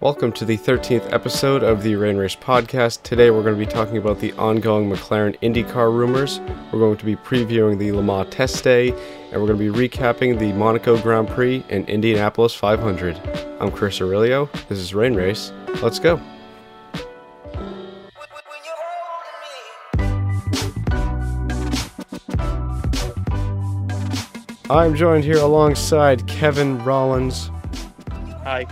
Welcome to the 13th episode of the Rain Race podcast. Today we're going to be talking about the ongoing McLaren IndyCar rumors. We're going to be previewing the Le Mans test day, and we're going to be recapping the Monaco Grand Prix and Indianapolis 500. I'm Chris Aurelio. This is Rain Race. Let's go. I'm joined here alongside Kevin Rollins, Hi.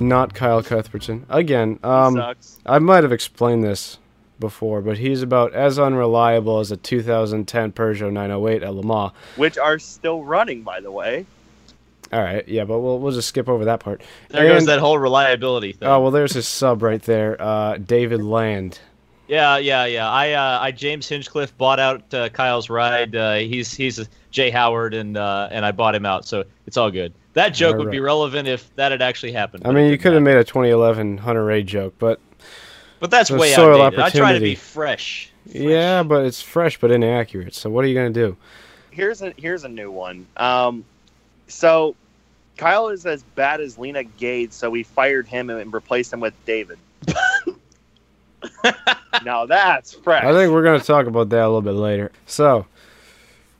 Not Kyle Cuthbertson. Again, um. I might have explained this before, but he's about as unreliable as a 2010 Peugeot 908 at Le Mans. Which are still running, by the way. All right, yeah, but we'll we'll just skip over that part. There goes that whole reliability thing. Oh well, there's his sub right there, uh, David Land. Yeah, yeah, yeah. I, uh, I James Hinchcliffe bought out uh, Kyle's ride. Uh, he's he's a Jay Howard, and uh, and I bought him out, so it's all good. That joke would be Alright. relevant if that had actually happened. I mean, you could have made a 2011 Hunter-Reay joke, but But that's the way soil outdated. I try to opportunity. be fresh. yeah, but it's fresh but inaccurate. So what are you gonna do? Here's a here's a new one. Um, so Kyle is as bad as Leena Gade, so we fired him and replaced him with David. now that's fresh. I think we're going to talk about that a little bit later. So,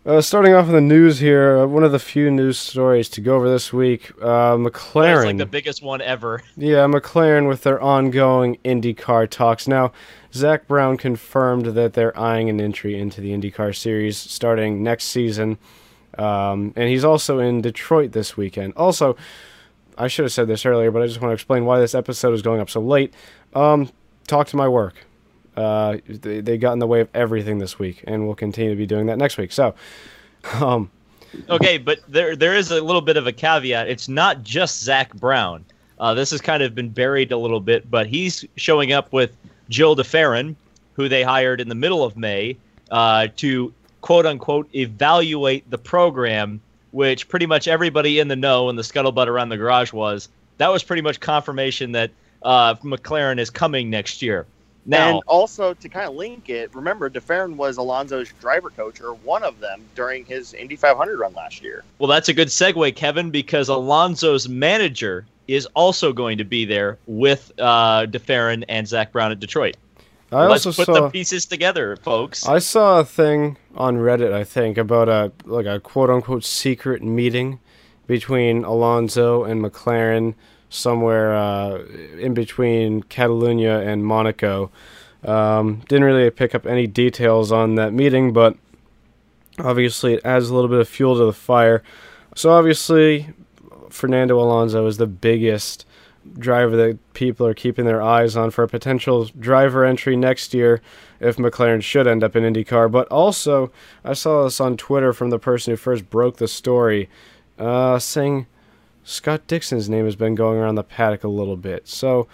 uh, starting off in the news here, uh, one of the few news stories to go over this week: uh, That's McLaren. like the biggest one ever. Yeah, McLaren with their ongoing IndyCar talks. Now, Zak Brown confirmed that they're eyeing an entry into the IndyCar series starting next season. Um, and he's also in Detroit this weekend. Also, I should have said this earlier, but I just want to explain why this episode is going up so late. Um, talk to my work. Uh, they, they got in the way of everything this week, and we'll continue to be doing that next week. So, um, Okay, but there there is a little bit of a caveat. It's not just Zak Brown. Uh, this has kind of been buried a little bit, but he's showing up with Gil de Ferran, who they hired in the middle of May uh, to quote unquote evaluate the program, which pretty much everybody in the know and the scuttlebutt around the garage was. That was pretty much confirmation that uh, McLaren is coming next year. Now, and also to kind of link it, remember de Ferran was Alonso's driver coach or one of them during his Indy 500 run last year. Well, that's a good segue, Kevin, because Alonso's manager is also going to be there with uh, de Ferran and Zak Brown at Detroit. I Let's also put saw. the pieces together, folks. I saw a thing on Reddit, I think, about a like a quote unquote secret meeting between Alonso and McLaren somewhere uh, in between Catalonia and Monaco. Um, didn't really pick up any details on that meeting, but obviously it adds a little bit of fuel to the fire. So obviously, Fernando Alonso is the biggest driver that people are keeping their eyes on for a potential driver entry next year if McLaren should end up in IndyCar. But also, I saw this on Twitter from the person who first broke the story, uh, saying Scott Dixon's name has been going around the paddock a little bit. So,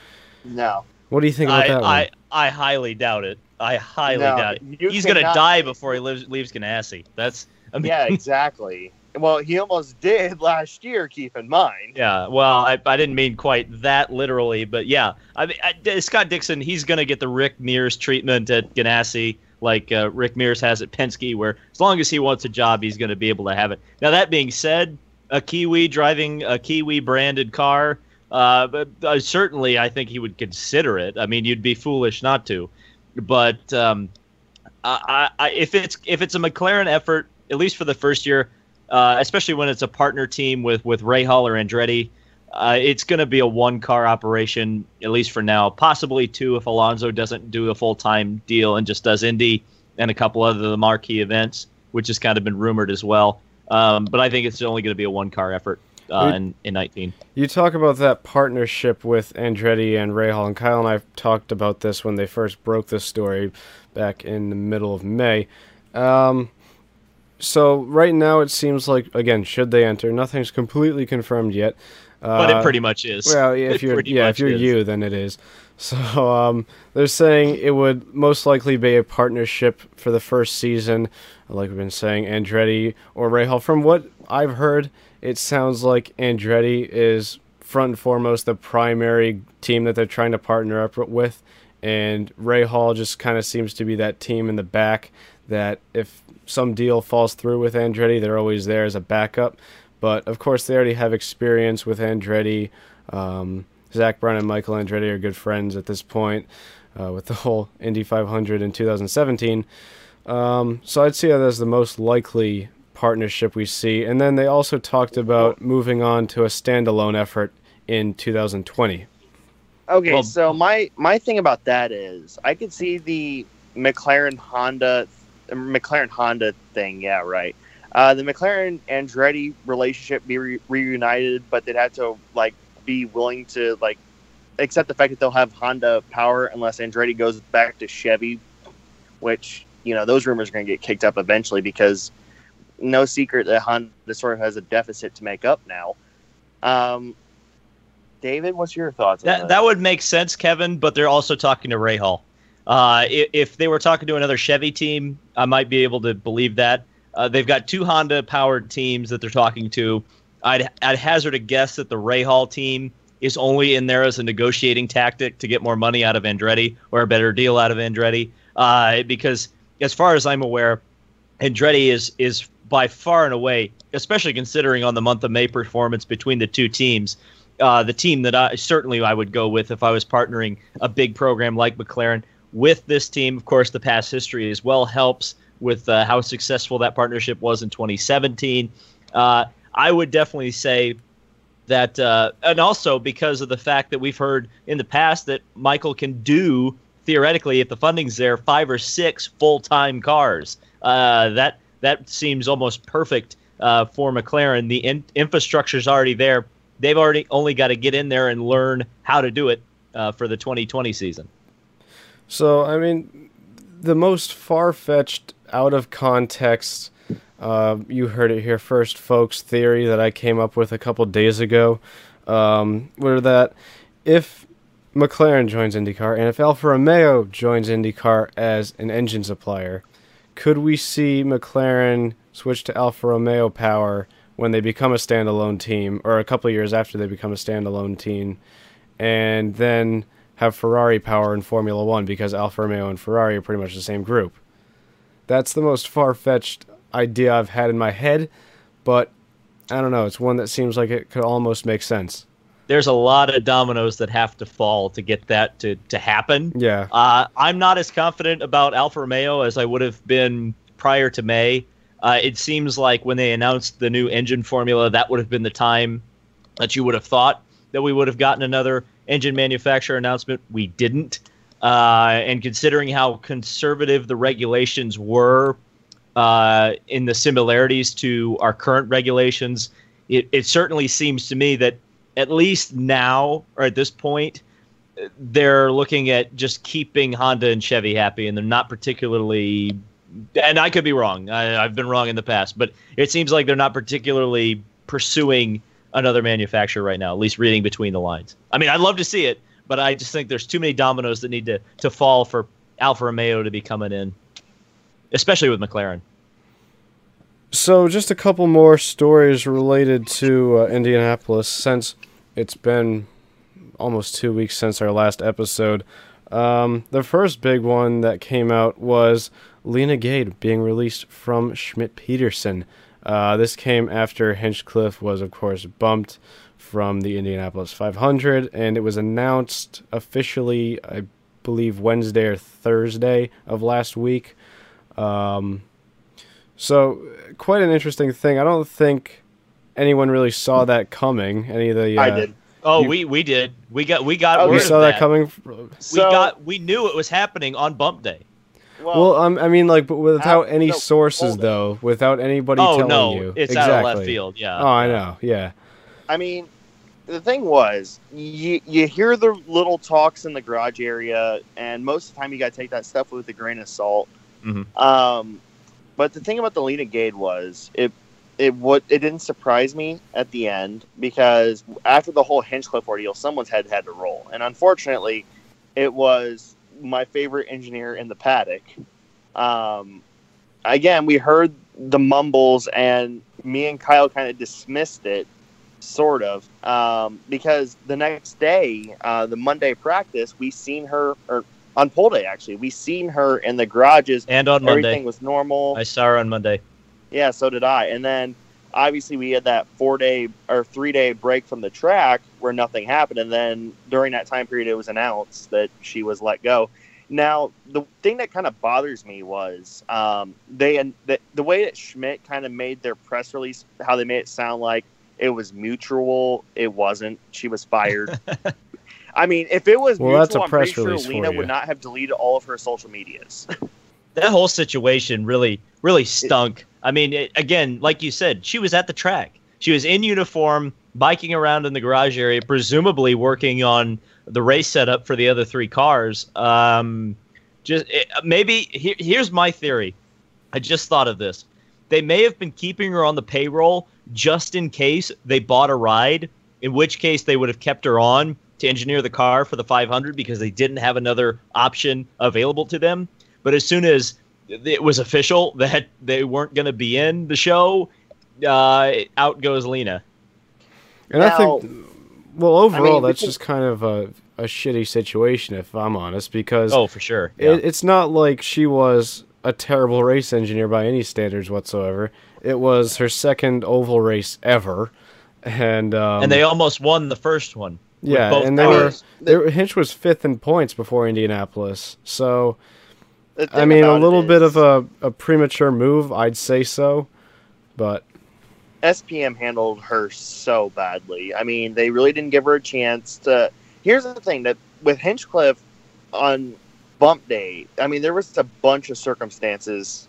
No. what do you think about I, that one? I, I highly doubt it. I highly No, doubt it. you He's going to die before he lives, leaves Ganassi. That's I mean, Yeah, exactly. well, he almost did last year, keep in mind. Yeah, well, I, I didn't mean quite that literally, but yeah, I mean I, Scott Dixon, he's gonna get the Rick Mears treatment at Ganassi, like uh, Rick Mears has at Penske, where as long as he wants a job, he's gonna be able to have it. Now that being said, a Kiwi driving a Kiwi branded car, uh, but uh, certainly I think he would consider it. I mean, you'd be foolish not to, but um, I, I, if it's if it's a McLaren effort, at least for the first year, uh, especially when it's a partner team with with Rahal or Andretti, uh, it's going to be a one car operation at least for now. Possibly two if Alonso doesn't do a full time deal and just does Indy and a couple other the marquee events, which has kind of been rumored as well. Um, but I think it's only going to be a one car effort uh, in in 19. You talk about that partnership with Andretti and Rahal, and Kyle and I talked about this when they first broke this story back in the middle of May. Um, so right now it seems like again, should they enter? Nothing's completely confirmed yet. Uh, But it pretty much is. well, if It you're yeah, if you're is. you, then it is. So um, they're saying it would most likely be a partnership for the first season, like we've been saying, Andretti or Rahal. From what I've heard, it sounds like Andretti is front and foremost the primary team that they're trying to partner up with, and Rahal just kind of seems to be that team in the back that if some deal falls through with Andretti, they're always there as a backup. But of course, they already have experience with Andretti. Um, Zak Brown and Michael Andretti are good friends at this point uh, with the whole Indy 500 in 2017. Um, so I'd see that as the most likely partnership we see. And then they also talked about moving on to a standalone effort in 2020. Okay, Well- so my my thing about that is I could see the McLaren Honda McLaren Honda thing. Yeah, right. Uh, the McLaren Andretti relationship be re- reunited, but they'd have to like be willing to like accept the fact that they'll have Honda power unless Andretti goes back to Chevy, which you know those rumors are going to get kicked up eventually because no secret that Honda sort of has a deficit to make up now. Um, David, what's your thoughts? on That that would make sense, Kevin. But they're also talking to Rahal. Uh, i- if they were talking to another Chevy team, I might be able to believe that. Uh, they've got two Honda powered teams that they're talking to. I'd I'd hazard a guess that the Rahal team is only in there as a negotiating tactic to get more money out of Andretti or a better deal out of Andretti. Uh, because as far as I'm aware, Andretti is is by far and away, especially considering on the month of May performance between the two teams, uh, the team that I certainly I would go with if I was partnering a big program like McLaren with this team. Of course, the past history as well helps with uh, how successful that partnership was in 2017. Uh, I would definitely say that, uh, and also because of the fact that we've heard in the past that Michael can do theoretically, if the funding's there, five or six full-time cars. Uh, that that seems almost perfect uh, for McLaren. The in- infrastructure's already there. They've already only got to get in there and learn how to do it uh, for the 2020 season. So, I mean, the most far fetched, out of context, uh, you heard it here first, folks, theory that I came up with a couple days ago um, were that if McLaren joins IndyCar and if Alfa Romeo joins IndyCar as an engine supplier, could we see McLaren switch to Alfa Romeo power when they become a standalone team, or a couple years after they become a standalone team, and then have Ferrari power in Formula One because Alfa Romeo and Ferrari are pretty much the same group? That's the most far fetched idea I've had in my head, but I don't know. It's one that seems like it could almost make sense. There's a lot of dominoes that have to fall to get that to, to happen. Yeah. Uh, I'm not as confident about Alfa Romeo as I would have been prior to May. Uh, it seems like when they announced the new engine formula, that would have been the time that you would have thought that we would have gotten another engine manufacturer announcement. We didn't. Uh, and considering how conservative the regulations were uh, in the similarities to our current regulations, it, it certainly seems to me that at least now or at this point, they're looking at just keeping Honda and Chevy happy, and they're not particularly. And I could be wrong. I, I've been wrong in the past, but it seems like they're not particularly pursuing another manufacturer right now. At least reading between the lines. I mean, I'd love to see it, but I just think there's too many dominoes that need to to fall for Alfa Romeo to be coming in, especially with McLaren. So, just a couple more stories related to uh, Indianapolis since it's been almost two weeks since our last episode. Um, the first big one that came out was Leena Gade being released from Schmidt Peterson. Uh, this came after Hinchcliffe was, of course, bumped from the Indianapolis 500, and it was announced officially, I believe, Wednesday or Thursday of last week. Um, so, quite an interesting thing. I don't think anyone really saw that coming. Any of the uh, I did. Oh, You- we we did. We got we got Oh, word saw that that. coming. We So, got we knew it was happening on bump day. Well, um, I mean, like, but without Out- any no, sources, though, without anybody oh telling no, you, it's exactly. out of left field. Yeah. Oh, I know. Yeah. I mean, the thing was, you you hear the little talks in the garage area, and most of the time you got to take that stuff with a grain of salt. Mhm. Um, but the thing about the Leena Gade was it it what it didn't surprise me at the end because after the whole Hinchcliffe ordeal, someone's head had to roll, and unfortunately, it was my favorite engineer in the paddock. Um, again, we heard the mumbles, and me and Kyle kind of dismissed it, sort of, um, because the next day, uh, the Monday practice, we seen her, or on pole day actually, we seen her in the garages. And on Monday, Everything was normal. I saw her on Monday. Yeah, so did I. And then obviously we had that four day or three day break from the track where nothing happened, and then during that time period, it was announced that she was let go. Now, the thing that kind of bothers me was um, they and the, the way that Schmidt kind of made their press release, how they made it sound like it was mutual. It wasn't. She was fired. I mean, if it was Well, mutual, that's a I'm pretty press sure release Leena would not have deleted all of her social medias. that whole situation really really stunk i mean it, again like you said she was at the track. She was in uniform biking around in the garage area presumably working on the race setup for the other three cars. Um, just it, maybe here, here's my theory. I just thought of this. They may have been keeping her on the payroll just in case they bought a ride in which case they would have kept her on to engineer the car for the 500 because they didn't have another option available to them. But as soon as it was official that they weren't going to be in the show, uh, out goes Leena. And I think, well, overall, we that's just kind of a, a shitty situation, if I'm honest, because Oh, for sure. Yeah. it, it's not like she was a terrible race engineer by any standards whatsoever. It was her second oval race ever, and um, and they almost won the first one. yeah, both and they were, cars. they were Hinch was fifth in points before Indianapolis, so The I mean a little bit of a, a premature move, I'd say so, but SPM handled her so badly. I mean, they really didn't give her a chance to. Here's the thing that with Hinchcliffe on bump day, I mean, there was a bunch of circumstances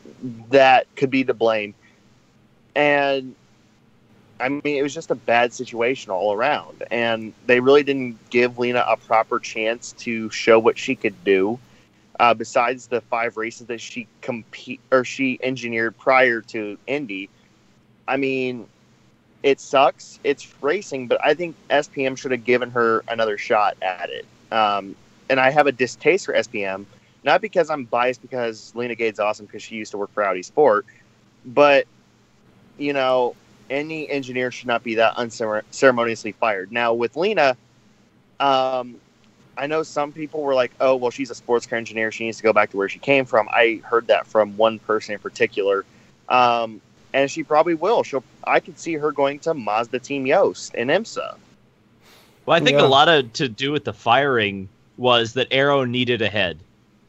that could be to blame, and I mean, it was just a bad situation all around, and they really didn't give Leena a proper chance to show what she could do. Uh, besides the five races that she compete or she engineered prior to Indy, I mean, it sucks. It's racing, but I think SPM should have given her another shot at it. Um, and I have a distaste for SPM, not because I'm biased because Leena Gade's awesome because she used to work for Audi Sport, but you know, any engineer should not be that unceremoniously fired. Now with Leena, um, I know some people were like, "Oh, well, she's a sports car engineer. She needs to go back to where she came from." I heard that from one person in particular. Um, and she probably will. She'll. I could see her going to Mazda Team Joest in IMSA. Well, I think Yeah. a lot of to do with the firing was that Arrow needed a head.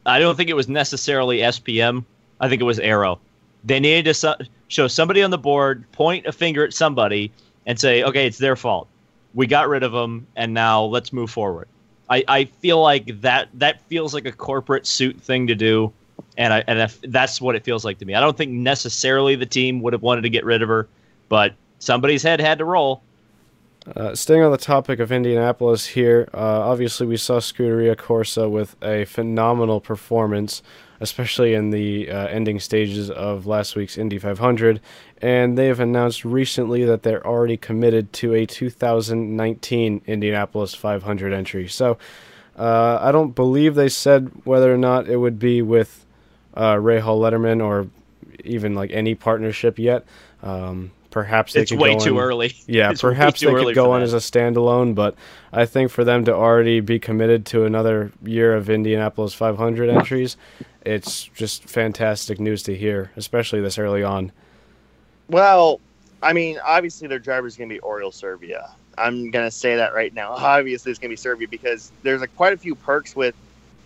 I don't think it was necessarily SPM. I think it was Arrow. They needed to so- show somebody on the board, point a finger at somebody, and say, "Okay, it's their fault. We got rid of them, and now let's move forward." I, I feel like that that feels like a corporate suit thing to do, and I and that's what it feels like to me. I don't think necessarily the team would have wanted to get rid of her, but somebody's head had to roll. Uh, staying on the topic of Indianapolis here, uh, obviously we saw Scuderia Corsa with a phenomenal performance, especially in the uh, ending stages of last week's Indy 500, and they have announced recently that they're already committed to a 2019 Indianapolis 500 entry. So uh, I don't believe they said whether or not it would be with uh, Rahal Letterman or even like any partnership yet. Um, perhaps they It's could way go too on- early. yeah, It's perhaps they could go on that. as a standalone, but I think for them to already be committed to another year of Indianapolis 500 entries, it's just fantastic news to hear, especially this early on. Well, I mean, obviously their driver is going to be Oriol Servia. I'm going to say that right now. Obviously, it's going to be Servia because there's like quite a few perks with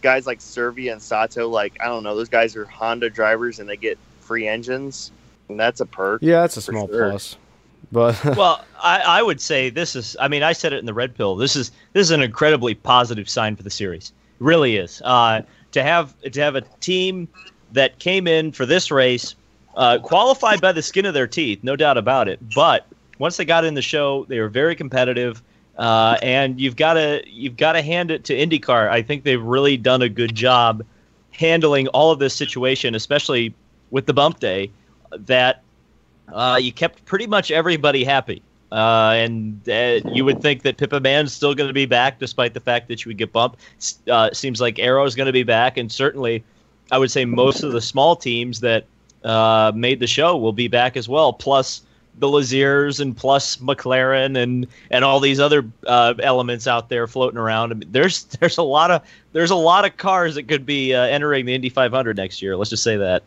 guys like Servia and Sato. Like, I don't know, those guys are Honda drivers and they get free engines, and that's a perk. Yeah, that's a small sure. plus. But well, I, I would say this is. I mean, I said it in the red pill. This is this is an incredibly positive sign for the series. It really is. Uh, to have to have a team that came in for this race, uh, qualified by the skin of their teeth, no doubt about it. But once they got in the show, they were very competitive. Uh, and you've got to you've got to hand it to IndyCar. I think they've really done a good job handling all of this situation, especially with the bump day. That uh, you kept pretty much everybody happy. Uh, and uh, you would think that Pippa Mann's still going to be back, despite the fact that she would get bumped. Uh, seems like Arrow's going to be back, and certainly, I would say most of the small teams that uh, made the show will be back as well. Plus the Laziers and plus McLaren and and all these other uh, elements out there floating around. I mean, there's there's a lot of there's a lot of cars that could be uh, entering the Indy 500 next year. Let's just say that.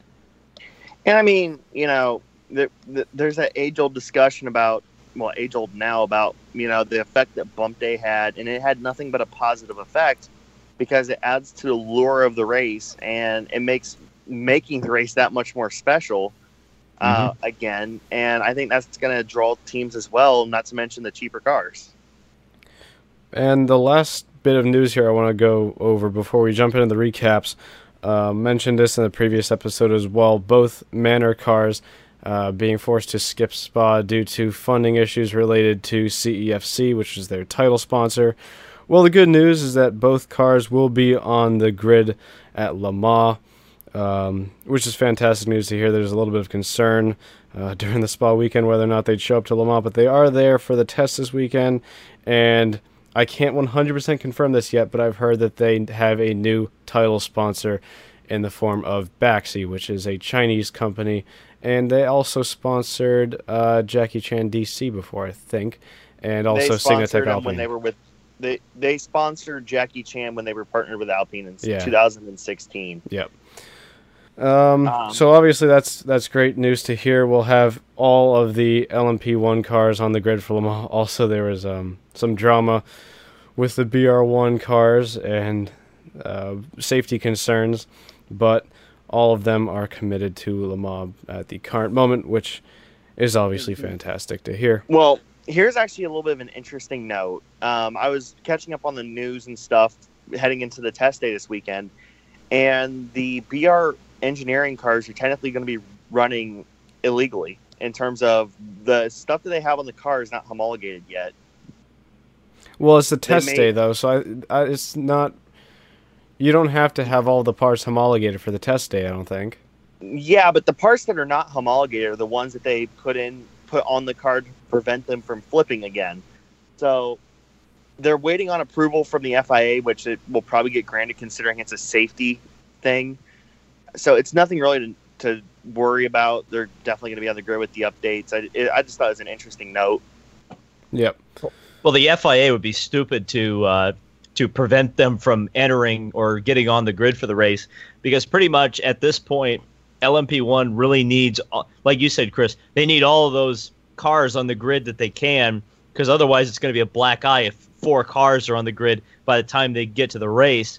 And I mean, you know, the, the, there's that age old discussion about well, age old now about you know the effect that Bump Day had, and it had nothing but a positive effect because it adds to the lure of the race and it makes making the race that much more special. Uh, again, and I think that's going to draw teams as well. Not to mention the cheaper cars. And the last bit of news here I want to go over before we jump into the recaps. Uh, mentioned this in the previous episode as well. Both Manor cars uh, being forced to skip Spa due to funding issues related to CEFC, which is their title sponsor. Well, the good news is that both cars will be on the grid at Le Mans, um, which is fantastic news to hear. There's a little bit of concern uh, during the Spa weekend whether or not they'd show up to Le Mans, but they are there for the test this weekend, and I can't 100% confirm this yet, but I've heard that they have a new title sponsor in the form of Baxi, which is a Chinese company, and they also sponsored uh, Jackie Chan DC before, I think, and also Signatech them when they were with they they sponsored Jackie Chan when they were partnered with Alpine in Yeah. 2016. Um, Um, so obviously that's that's great news to hear. We'll have all of the LMP1 cars on the grid for Le Mans. Also, there was um, some drama with the BR1 cars and uh, safety concerns, but all of them are committed to Le Mans at the current moment, which is obviously Mhm. fantastic to hear. Well, here's actually a little bit of an interesting note. Um, I was catching up on the news and stuff heading into the test day this weekend, and the BR engineering cars are technically going to be running illegally in terms of the stuff that they have on the car is not homologated yet. Well, it's the test made- day though, so I, I, it's not. You don't have to have all the parts homologated for the test day. I don't think. Yeah, but the parts that are not homologated are the ones that they put in put on the car to prevent them from flipping again. So they're waiting on approval from the FIA, which it will probably get granted considering it's a safety thing. So it's nothing really to, to worry about. They're definitely going to be on the grid with the updates. I, it, I just thought it was an interesting note. Yep. Well, the FIA would be stupid to uh, to prevent them from entering or getting on the grid for the race because pretty much at this point, LMP1 really needs, uh, like you said, Chris, they need all of those cars on the grid that they can because otherwise it's going to be a black eye if four cars are on the grid by the time they get to the race.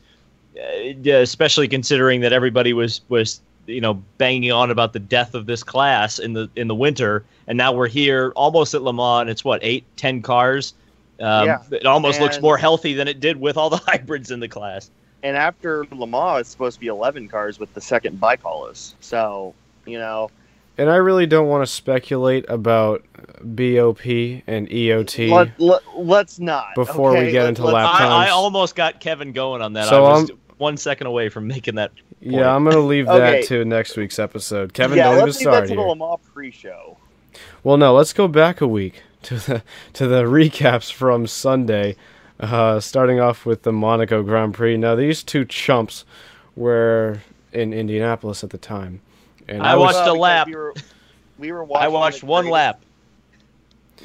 Uh, yeah, especially considering that everybody was was you know banging on about the death of this class in the in the winter, and now we're here almost at Le Mans. And it's what eight, ten cars. Um, Yeah, It almost looks more healthy than it did with all the hybrids in the class. And after Le Mans, it's supposed to be 11 cars with the second ByKolles. So, you know, And I really don't want to speculate about BOP and EOT. let, let, let's not. Before we get Let- into let's- lap I, I almost got Kevin going on that. So, I was um, one second away from making that. yeah, I'm gonna leave Okay. that to next week's episode. Kevin, yeah, don't even let's leave that start to the here. Le Mans pre-show. Well, no, let's go back a week to the to the recaps from Sunday, uh, starting off with the Monaco Grand Prix. Now, these two chumps were in Indianapolis at the time, and I was- watched a lap. We were, we were watching I watched one greatest- lap.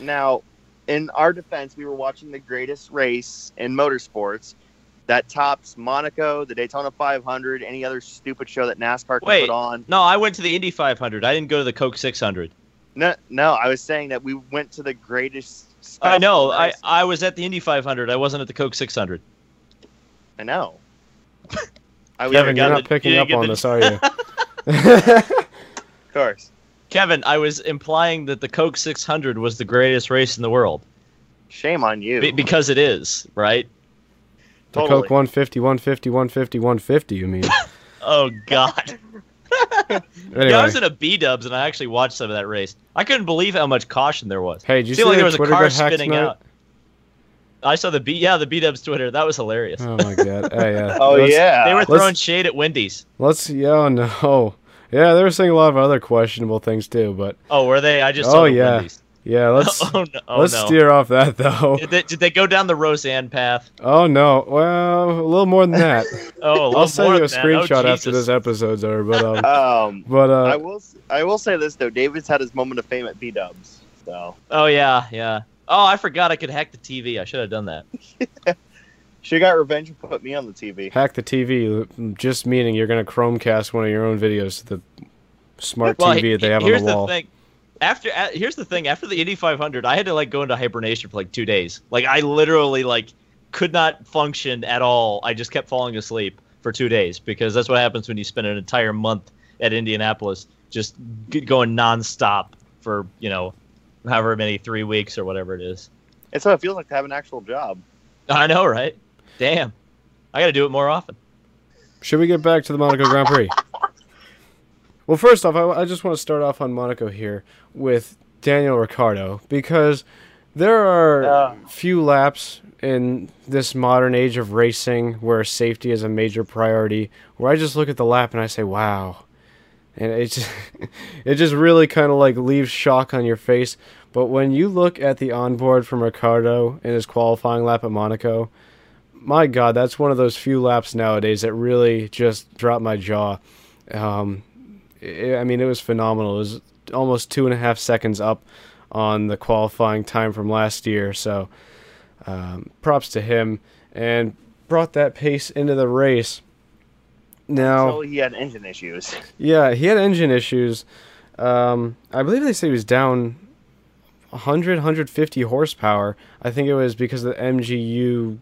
Now, in our defense, we were watching the greatest race in motorsports that tops Monaco, the Daytona 500, any other stupid show that NASCAR can Wait. put on. No, I went to the Indy 500. I didn't go to the Coke 600. No, no, I was saying that we went to the greatest. I know. I. I was at the Indy 500. I wasn't at the Coke 600. I know. I Kevin, you're not the- picking you up on get this, are you? of course. Kevin, I was implying that the Coke 600 was the greatest race in the world Shame on you. Be- because it is, right? The Totally. Coke 150, 150, 150, 150. You mean? Oh God. Anyway, Yeah, I was in a B Dubs and I actually watched some of that race. I couldn't believe how much caution there was. hey, did you Seemed see like the there was a car spinning tonight? out. I saw the B, yeah, the B Dubs Twitter. That was hilarious. Oh my god! Hey, yeah. Oh Let's- yeah. they were let's- throwing shade at Wendy's. Let's. Yeah, oh, no. Yeah, they were saying a lot of other questionable things too, but Oh, were they? I just Oh, saw yeah. Wendy's. Yeah, let's oh no! Oh, let's no. steer off that though. Did they, did they go down the Roseanne path? Oh no! Well, a little more than that. Oh, a little I'll send you a than that. Oh, screenshot after this episode's over. But um, Um, but I uh, will. I will say this though. David's had his moment of fame at B Dubs. So Oh yeah, yeah. Oh, I forgot I could hack the TV. I should have done that. she got revenge and put me on the TV. hack the TV, just meaning you're gonna Chromecast one of your own videos to the smart Well, TV he- that they have on here's the wall. thing. After uh, here's the thing after the Indy 500 I had to like go into hibernation for like 2 days. Like I literally like could not function at all. I just kept falling asleep for 2 days because that's what happens when you spend an entire month at Indianapolis just g- going nonstop for, you know, however many 3 weeks or whatever it is. It's what it feels like to have an actual job. I know, right? Damn. I got to do it more often. Should we get back to the Monaco Grand Prix? Well, first off, I, I just want to start off on Monaco here with Daniel Ricciardo because there are Uh. few laps in this modern age of racing where safety is a major priority where I just look at the lap and I say, "Wow." And it just it just really kind of like leaves shock on your face. But when you look at the onboard from Ricciardo in his qualifying lap at Monaco, my God, that's one of those few laps nowadays that really just dropped my jaw. Um, i I mean, it was phenomenal. It was almost two and a half seconds up on the qualifying time from last year. So, um, props to him and brought that pace into the race. Now, So he had engine issues. yeah, he had engine issues. Um, I believe they say he was down 100, 150 horsepower. I think it was because of the MGU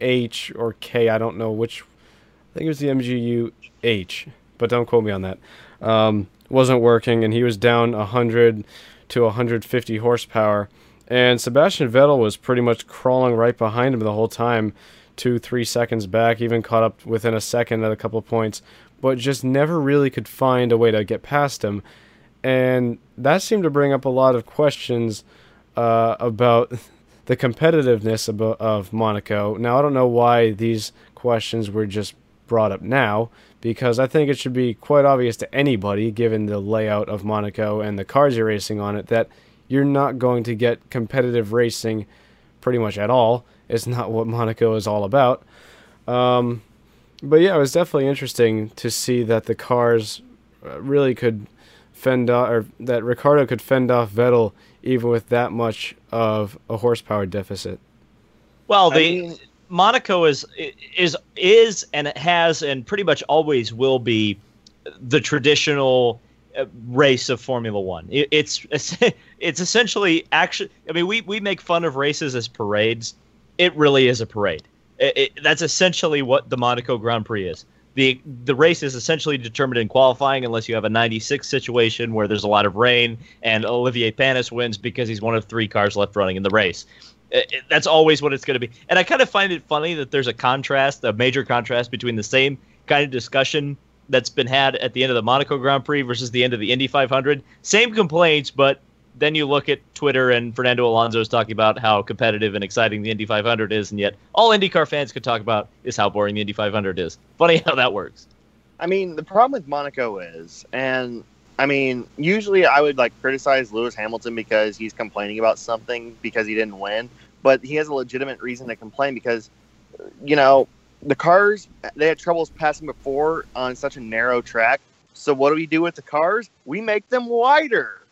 H or K. I don't know which. I think it was the MGU H, but don't quote me on that. Um, wasn't working, and he was down 100 to 150 horsepower. And Sebastian Vettel was pretty much crawling right behind him the whole time, two, three seconds back, even caught up within a second at a couple points, but just never really could find a way to get past him. And that seemed to bring up a lot of questions uh, about the competitiveness of, of Monaco. Now, I don't know why these questions were just brought up now, because I think it should be quite obvious to anybody, given the layout of Monaco and the cars you're racing on it, that you're not going to get competitive racing pretty much at all. It's not what Monaco is all about. Um, but yeah, it was definitely interesting to see that the cars uh, really could fend off, or that Ricciardo could fend off Vettel even with that much of a horsepower deficit. Well, I the mean- Monaco is is is and it has and pretty much always will be the traditional uh, race of Formula One. It, it's it's essentially actually. I mean, we we make fun of races as parades. It really is a parade. It, it, that's essentially what the Monaco Grand Prix is. the The race is essentially determined in qualifying, unless you have a '96 situation where there's a lot of rain and Olivier Panis wins because he's one of three cars left running in the race. It- it- that's always what it's going to be. And I kind of find it funny that there's a contrast, a major contrast between the same kind of discussion that's been had at the end of the Monaco Grand Prix versus the end of the Indy 500. Same complaints, but then you look at Twitter and Fernando Alonso is talking about how competitive and exciting the Indy 500 is, and yet all IndyCar fans could talk about is how boring the Indy 500 is. Funny how that works. I mean, the problem with Monaco is, and I mean, usually I would like criticize Lewis Hamilton because he's complaining about something because he didn't win, but he has a legitimate reason to complain because, you know, the cars they had troubles passing before on such a narrow track. So what do we do with the cars? We make them wider,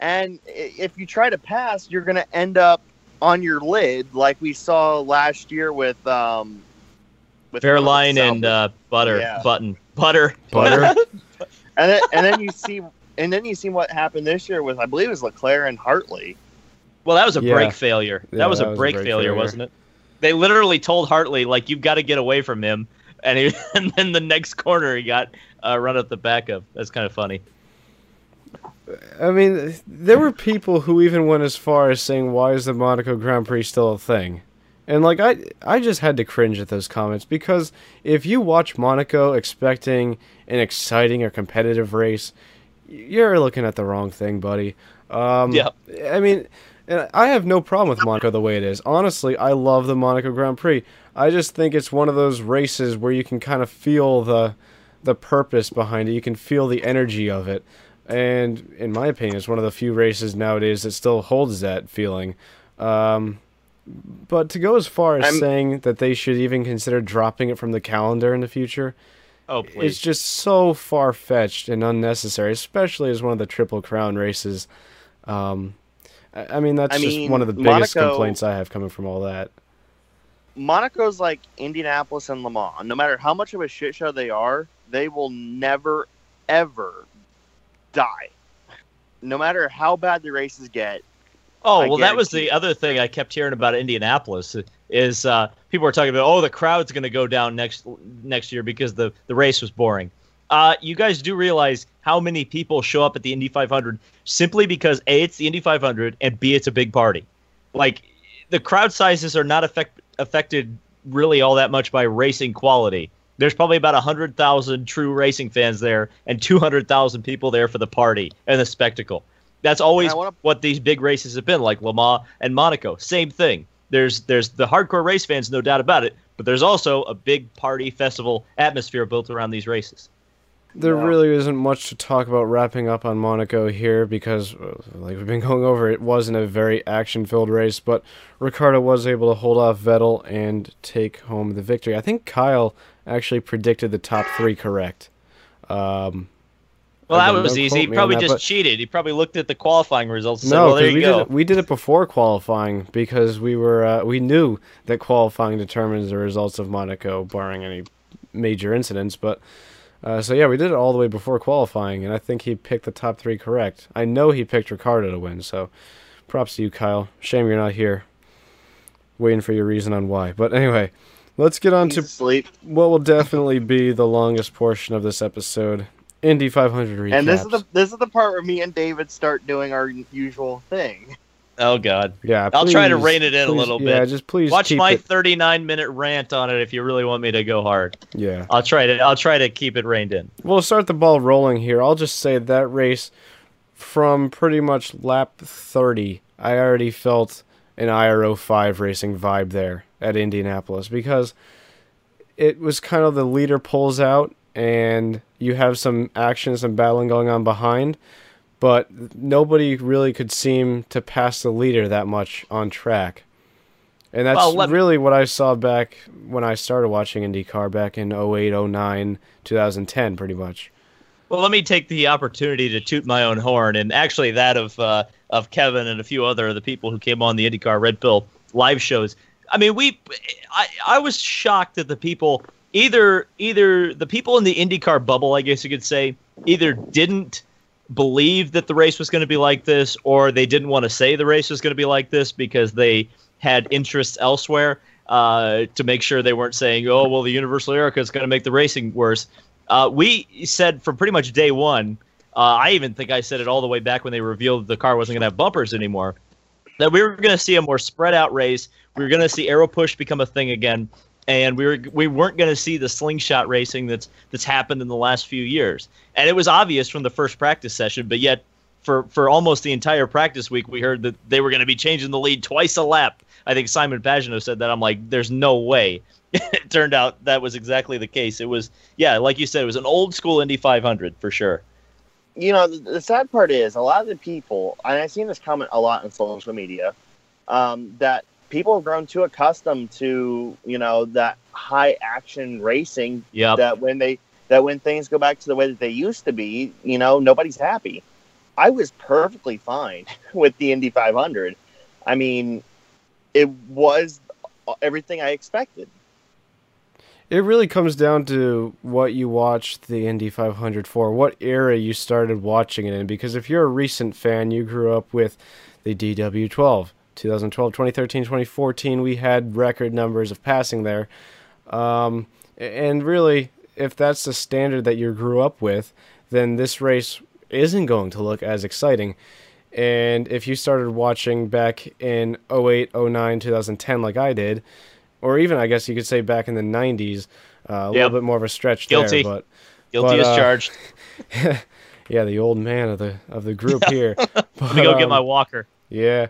and if you try to pass, you're going to end up on your lid like we saw last year with um. With Wehrlein and uh, Butter, Yeah. Button, Butter, Butter. and then, and then you see and then you see what happened this year with I believe it was Leclerc and Hartley. Well, that was a Yeah. brake failure. Yeah, that was that a was a brake brake failure, failure. wasn't it? They literally told Hartley like you've got to get away from him, and he, and then the next corner he got uh, run up the back of. That's kind of funny. I mean, there were people who even went as far as saying, "Why is the Monaco Grand Prix still a thing?" And like I, I just had to cringe at those comments because if you watch Monaco expecting an exciting or competitive race, you're looking at the wrong thing, buddy. Um, Yeah. I mean, and I have no problem with Monaco the way it is. Honestly, I love the Monaco Grand Prix. I just think it's one of those races where you can kind of feel the the purpose behind it. You can feel the energy of it. And in my opinion, it's one of the few races nowadays that still holds that feeling. Um, but to go as far as I'm- saying that they should even consider dropping it from the calendar in the future, Oh please. it's just so far fetched and unnecessary, especially as one of the Triple Crown races. Um, I, I mean, that's I just mean, one of the biggest Monaco- complaints I have coming from all that. Monaco's like Indianapolis and Le Mans. No matter how much of a shit show they are, they will never ever die. no matter how bad the races get, Oh I well, that was the other thing I kept hearing about Indianapolis is uh, people were talking about oh the crowd's going to go down next next year because the the race was boring. Uh, you guys do realize how many people show up at the Indy 500 simply because a it's the Indy 500 and b it's a big party. Like the crowd sizes are not affect, affected really all that much by racing quality. There's probably about 100,000 true racing fans there and 200,000 people there for the party and the spectacle. That's always wanna- what these big races have been, like Le Mans and Monaco. Same thing. There's there's the hardcore race fans, no doubt about it, but there's also a big party festival atmosphere built around these races. There No. really isn't much to talk about wrapping up on Monaco here because, uh, like we've been going over, it wasn't a very action filled race, but Ricciardo was able to hold off Vettel and take home the victory. I think Kyle actually predicted the top three correct. Um, Well, that was easy. He probably that, just cheated. He probably looked at the qualifying results and said, no, "Well, there you we go." did it, we did it before qualifying because we were uh, we knew that qualifying determines the results of Monaco, barring any major incidents. But uh, so yeah, we did it all the way before qualifying, and I think he picked the top three correct. I know he picked Ricciardo to win, so props to you, Kyle. Shame you're not here, waiting for your reason on why. But anyway, let's get on he's to asleep. what will definitely be the longest portion of this episode. Indy 500 recaps. And this is the this is the part where me and David start doing our usual thing. Oh God! yeah. I'll try to rein it in a please- little Yeah, bit. just please Watch my it. 39 minute rant on it if you really want me to go hard. Yeah. I'll try to. I'll try to keep it reined in. We'll start the ball rolling here. I'll just say that race from pretty much lap 30, I already felt an IRO 5 racing vibe there at Indianapolis because it was kind of the leader pulls out and you have some action, some battling going on behind, but nobody really could seem to pass the leader that much on track. And that's Well, let- really what I saw back when I started watching IndyCar back in 08, 09, 2010, pretty much. Well, let me take the opportunity to toot my own horn, and actually that of uh, of Kevin and a few other of the people who came on the IndyCar Red Pill live shows. I mean, we, I, I was shocked that the people either either the people in the IndyCar bubble, I guess you could say, either didn't believe that the race was going to be like this, or they didn't want to say the race was going to be like this because they had interests elsewhere uh, to make sure they weren't saying, "Oh, well, the Universal Aero Kit is going to make the racing worse." Uh, we said from pretty much day one. Uh, I even think I said it all the way back when they revealed the car wasn't going to have bumpers anymore. That we were going to see a more spread out race. We were going to see aero push become a thing again, and we were we weren't going to see the slingshot racing that's that's happened in the last few years. And it was obvious from the first practice session, but yet for for almost the entire practice week, we heard that they were going to be changing the lead twice a lap. I think Simon Pagenaud said that. I'm like, there's no way. it turned out that was exactly the case. It was, yeah, like you said, it was an old school Indy 500 for sure. You know, the, the sad part is a lot of the people, and I've seen this comment a lot on social media, um, that people have grown too accustomed to you know that high action racing Yep. that when they that when things go back to the way that they used to be, you know, nobody's happy. I was perfectly fine with the Indy 500. I mean, it was everything I expected. It really comes down to what you watched the Indy 500 for, what era you started watching it in. Because if you're a recent fan, you grew up with the DW12. 2012, 2013, 2014, we had record numbers of passing there. Um, and really, if that's the standard that you grew up with, then this race isn't going to look as exciting. And if you started watching back in 08, 09, 2010, like I did, or even I guess you could say back in the 90s, uh, a Yep. little bit more of a stretch Guilty. there. But Guilty But, as uh, charged. yeah, the old man of the of the group here. Let me go get um, my walker. Yeah,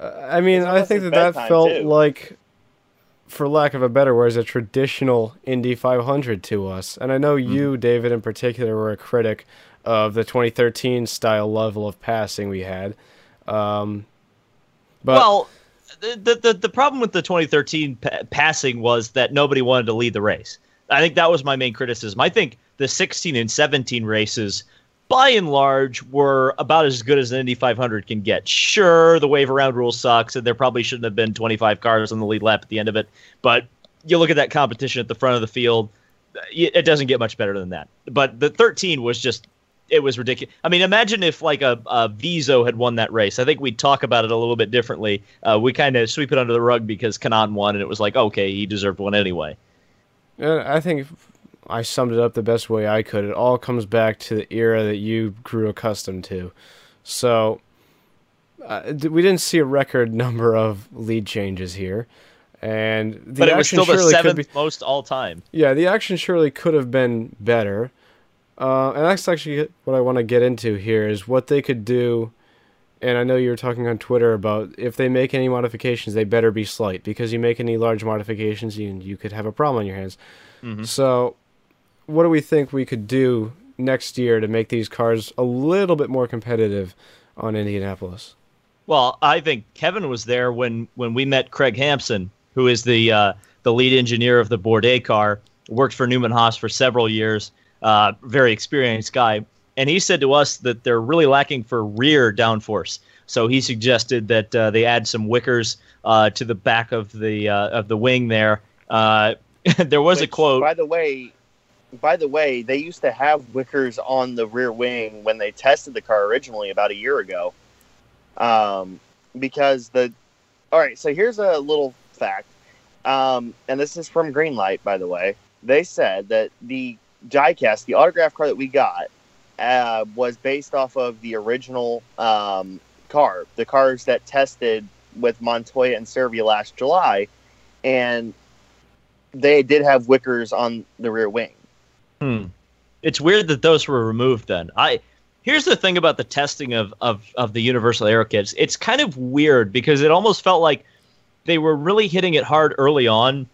I mean, I think that that felt too. like, for lack of a better word, a traditional Indy 500 to us. And I know Mm-hmm. you, David, in particular, were a critic of the 2013 style level of passing we had. Um, but well, the, the the problem with the 2013 pa- passing was that nobody wanted to lead the race. I think that was my main criticism. I think the 16 and 17 races, by and large, were about as good as an Indy 500 can get. Sure, the wave around rule sucks, and there probably shouldn't have been 25 cars on the lead lap at the end of it. But you look at that competition at the front of the field, it doesn't get much better than that. But the 13 was just it was ridiculous. I mean, imagine if like a, a Viso had won that race. I think we'd talk about it a little bit differently. Uh, we kind of sweep it under the rug because Kanaan won, and it was like, okay, he deserved one anyway. I think I summed it up the best way I could. It all comes back to the era that you grew accustomed to. So uh, we didn't see a record number of lead changes here, and the but it was action still the surely could seventh be. most all time. Yeah, the action surely could have been better. Uh, and that's actually what I want to get into here is what they could do. And I know you were talking on Twitter about if they make any modifications, they better be slight because you make any large modifications, you you could have a problem on your hands. Mhm. So, what do we think we could do next year to make these cars a little bit more competitive on Indianapolis? Well, I think Kevin was there when when we met Craig Hampson, who is the uh, the lead engineer of the Bourdais car, worked for Newman Haas for several years, uh, very experienced guy, and he said to us that they're really lacking for rear downforce. So he suggested that uh, they add some wickers uh, to the back of the uh, of the wing there. Uh, there was a quote. By the way, by the way, they used to have wickers on the rear wing when they tested the car originally about a year ago. Um, because the all right, so here's a little fact, um, and this is from Greenlight, by the way. They said that the diecast, the autograph car that we got, uh, was based off of the original um, car, the cars that tested with Montoya and Servia last July, and they did have wickers on the rear wing. Hmm. It's weird that those were removed then. I here's the thing about the testing of, of, of the universal aero kits. It's kind of weird because it almost felt like they were really hitting it hard early on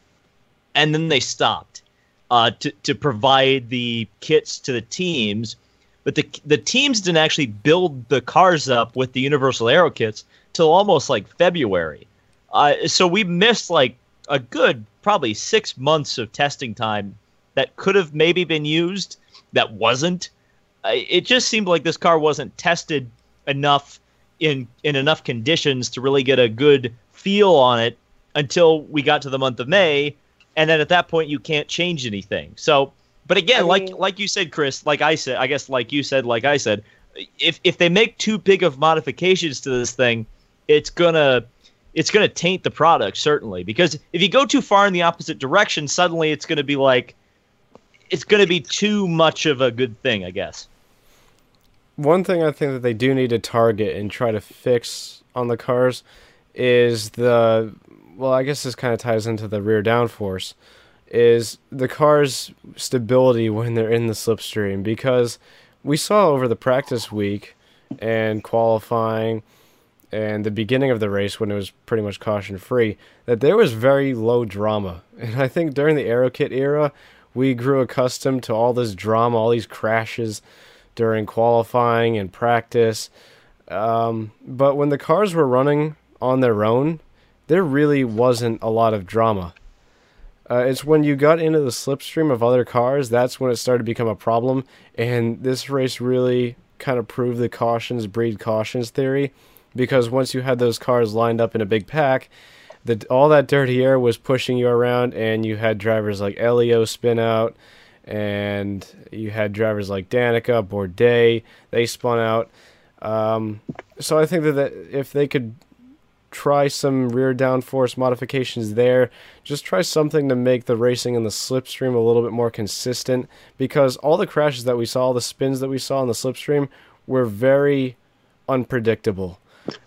and then they stopped uh, to, to provide the kits to the teams. But the the teams didn't actually build the cars up with the universal aero kits till almost like February. Uh, so we missed like a good probably six months of testing time that could have maybe been used that wasn't. It just seemed like this car wasn't tested enough in in enough conditions to really get a good feel on it until we got to the month of May, and then at that point you can't change anything. So, but again, I like like you said, Chris, like I said, I guess like you said, like I said, if if they make too big of modifications to this thing, it's gonna it's gonna taint the product certainly because if you go too far in the opposite direction, suddenly it's gonna be like it's gonna be too much of a good thing, I guess. One thing I think that they do need to target and try to fix on the cars is the well, I guess this kind of ties into the rear downforce is the car's stability when they're in the slipstream because we saw over the practice week and qualifying and the beginning of the race when it was pretty much caution free that there was very low drama. And I think during the aero kit era, we grew accustomed to all this drama, all these crashes during qualifying and practice. Um, but when the cars were running on their own, there really wasn't a lot of drama. Uh, it's when you got into the slipstream of other cars that's when it started to become a problem. And this race really kind of proved the cautions breed cautions theory, because once you had those cars lined up in a big pack, the all that dirty air was pushing you around, and you had drivers like Elio spin out, and you had drivers like Danica, Bourdais, they spun out. Um, so I think that, if they could try some rear downforce modifications there. Just try something to make the racing in the slipstream a little bit more consistent because all the crashes that we saw, all the spins that we saw in the slipstream were very unpredictable.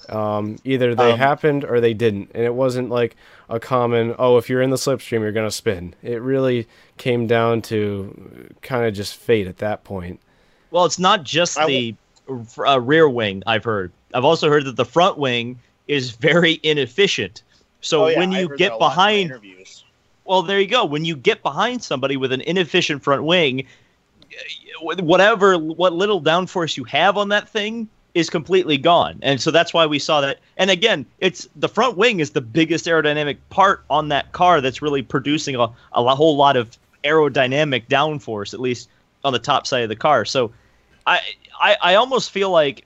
Um, either they Um, happened or they didn't, and it wasn't like a common "oh, if you're in the slipstream, you're gonna spin." It really came down to kind of just fate at that point. Well, it's not just I the uh, rear wing. I've heard. I've also heard that the front wing is very inefficient. So Oh, yeah, when you get that a lot in my behind, well, there you go. When you get behind somebody with an inefficient front wing, whatever what little downforce you have on that thing is completely gone. And so that's why we saw that. And again, it's the front wing is the biggest aerodynamic part on that car that's really producing a, a whole lot of aerodynamic downforce, at least on the top side of the car. So I, I, I almost feel like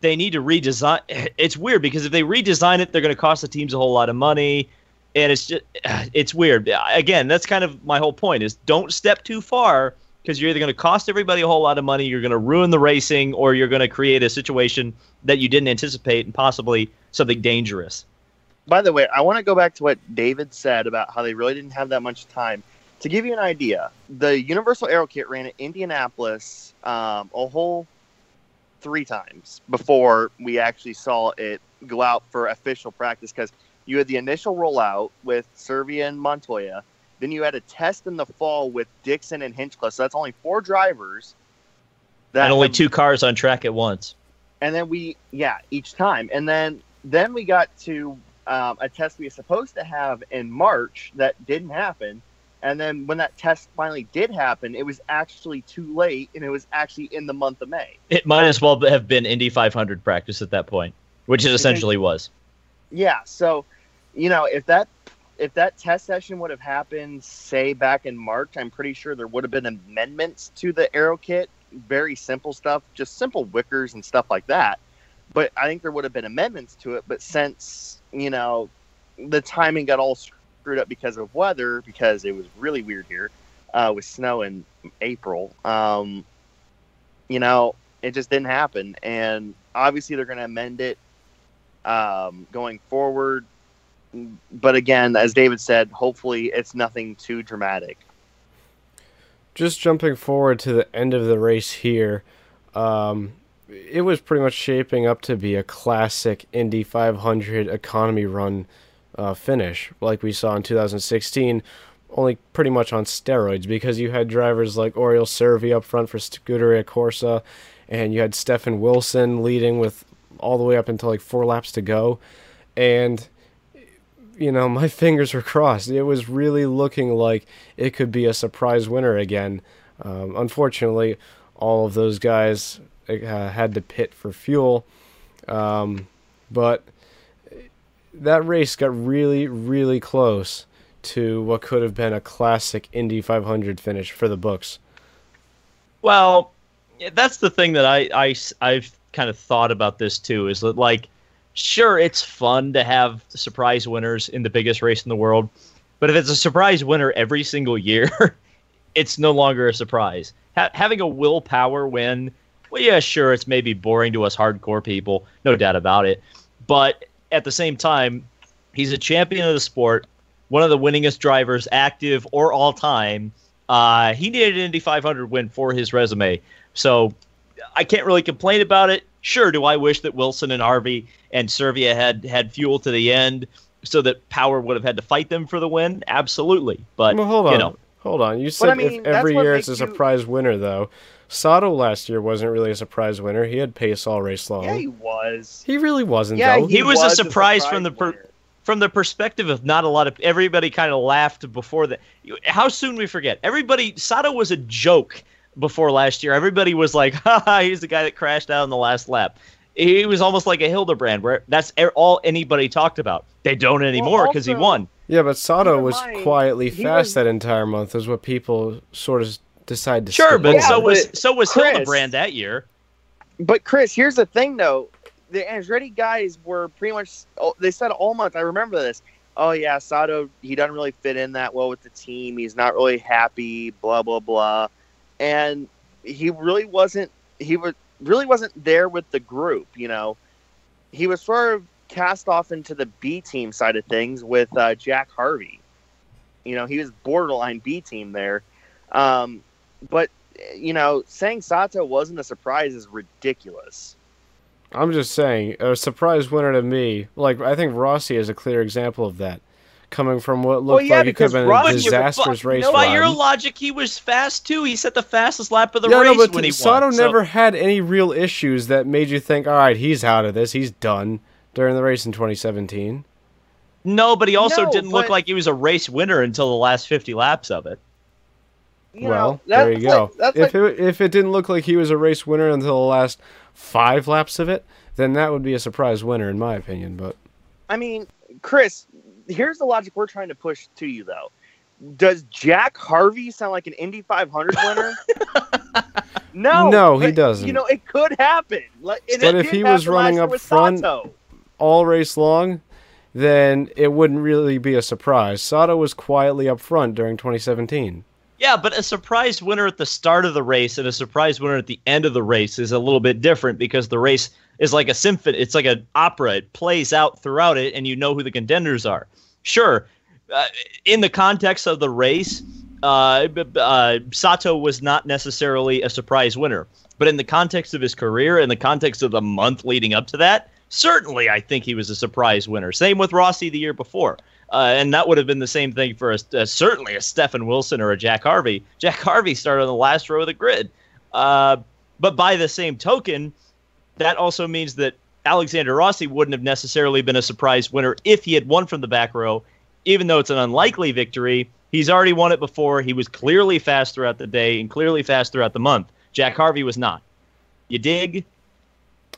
they need to redesign. It's weird because if they redesign it, they're going to cost the teams a whole lot of money, and it's just it's weird. Again, that's kind of my whole point: is don't step too far because you're either going to cost everybody a whole lot of money, you're going to ruin the racing, or you're going to create a situation that you didn't anticipate and possibly something dangerous. By the way, I want to go back to what David said about how they really didn't have that much time. To give you an idea, the Universal Aero Kit ran at Indianapolis um, a whole three times before we actually saw it go out for official practice because you had the initial rollout with Servia and Montoya. Then you had a test in the fall with Dixon and Hinchcliffe. So that's only four drivers. That and only have, two cars on track at once. And then we, yeah, each time. And then then we got to um, a test we were supposed to have in March that didn't happen. And then when that test finally did happen, it was actually too late, and it was actually in the month of May. It might as well have been Indy 500 practice at that point, which it essentially was. Yeah. So, you know, if that if that test session would have happened, say back in March, I'm pretty sure there would have been amendments to the aero kit, very simple stuff, just simple wickers and stuff like that. But I think there would have been amendments to it. But since you know the timing got all screwed up because of weather, because it was really weird here uh, with snow in April. Um, you know, it just didn't happen, and obviously they're going to amend it um, going forward. But again, as David said, hopefully it's nothing too dramatic. Just jumping forward to the end of the race here, um, it was pretty much shaping up to be a classic Indy 500 economy run uh, finish, like we saw in 2016, only pretty much on steroids because you had drivers like Oriol Servia up front for Scuderia Corsa, and you had Stefan Wilson leading with all the way up until like four laps to go, and you know my fingers were crossed. It was really looking like it could be a surprise winner again. Um, unfortunately, all of those guys uh, had to pit for fuel, um, but that race got really, really close to what could have been a classic Indy 500 finish for the books. Well, that's the thing that I, I I've kind of thought about this too. Is that like, sure, it's fun to have surprise winners in the biggest race in the world, but if it's a surprise winner every single year, it's no longer a surprise. Ha- having a Will Power win, well, yeah, sure, it's maybe boring to us hardcore people, no doubt about it, but at the same time, he's a champion of the sport, one of the winningest drivers, active or all time. Uh, he needed an Indy 500 win for his resume. So I can't really complain about it. Sure, do I wish that Wilson and Harvey and Servia had had fuel to the end so that Power would have had to fight them for the win? Absolutely. But well, hold on. You know, hold on. You said I mean, if every year it's a surprise you... winner, though. Sato last year wasn't really a surprise winner. He had pace all race long. Yeah, he was. He really wasn't. Yeah, though. he, he was, was, a surprise, a surprise from the per- from the perspective of not a lot of everybody kind of laughed before that. How soon we forget? Everybody Sato was a joke before last year. Everybody was like, "Ha he's the guy that crashed out in the last lap." He was almost like a Hildebrand, where that's all anybody talked about. They don't anymore because well, he won. Yeah, but Sato was mind, quietly fast was, that entire month, is what people sort of decide to. Sure, but yeah, so was so was Chris, Hildebrand that year. But Chris, here's the thing, though. The Andretti guys were pretty much. Oh, they said all month. I remember this. Oh yeah, Sato. He doesn't really fit in that well with the team. He's not really happy. Blah blah blah. And he really wasn't. He was really wasn't there with the group. You know, he was sort of cast off into the B team side of things with uh, Jack Harvey. You know, he was borderline B team there. Um, but you know, saying Sato wasn't a surprise is ridiculous. I'm just saying, a surprise winner to me, like I think Rossi is a clear example of that. Coming from what looked well, yeah, like it could have been Rossi, a disastrous race. No, by your logic, he was fast too. He set the fastest lap of the yeah, race no, but when he Sato won. never so. had any real issues that made you think, all right, he's out of this, he's done during the race in 2017. No, but he also no, didn't but... look like he was a race winner until the last 50 laps of it well, know, there you go. Like, if like, it if it didn't look like he was a race winner until the last five laps of it, then that would be a surprise winner in my opinion. But I mean, Chris, here's the logic we're trying to push to you though. Does Jack Harvey sound like an Indy 500 winner? no, no, he doesn't. You know, it could happen. but if he was running up front Sato. all race long, then it wouldn't really be a surprise. Sato was quietly up front during 2017. Yeah, but a surprise winner at the start of the race and a surprise winner at the end of the race is a little bit different because the race is like a symphony. It's like an opera. It plays out throughout it, and you know who the contenders are. Sure, uh, in the context of the race, uh, uh, Sato was not necessarily a surprise winner, but in the context of his career, in the context of the month leading up to that, certainly I think he was a surprise winner. Same with Rossi the year before. Uh, and that would have been the same thing for a, uh, certainly a Stefan Wilson or a Jack Harvey. Jack Harvey started on the last row of the grid. Uh, but by the same token, that also means that Alexander Rossi wouldn't have necessarily been a surprise winner if he had won from the back row, even though it's an unlikely victory. He's already won it before. He was clearly fast throughout the day and clearly fast throughout the month. Jack Harvey was not. You dig?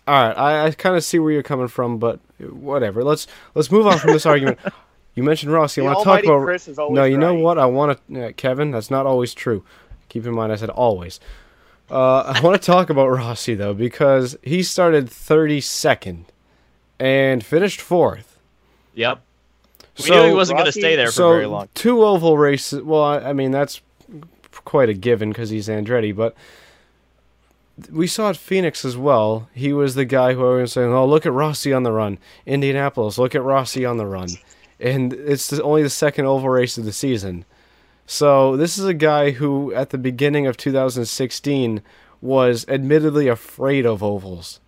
All right, I, I kind of see where you're coming from, but whatever. Let's let's move on from this argument. You mentioned Rossi. I want to talk about. Chris is always no, you know what? I want to, uh, Kevin. That's not always true. Keep in mind, I said always. Uh, I want to talk about Rossi though because he started 32nd and finished fourth. Yep. We So- knew he wasn't going to stay there for so very long. two oval races. Well, I, I mean that's quite a given because he's Andretti, but we saw at Phoenix as well. He was the guy who was saying, "Oh, look at Rossi on the run." Indianapolis, look at Rossi on the run, and it's only the second oval race of the season. So this is a guy who, at the beginning of 2016, was admittedly afraid of ovals.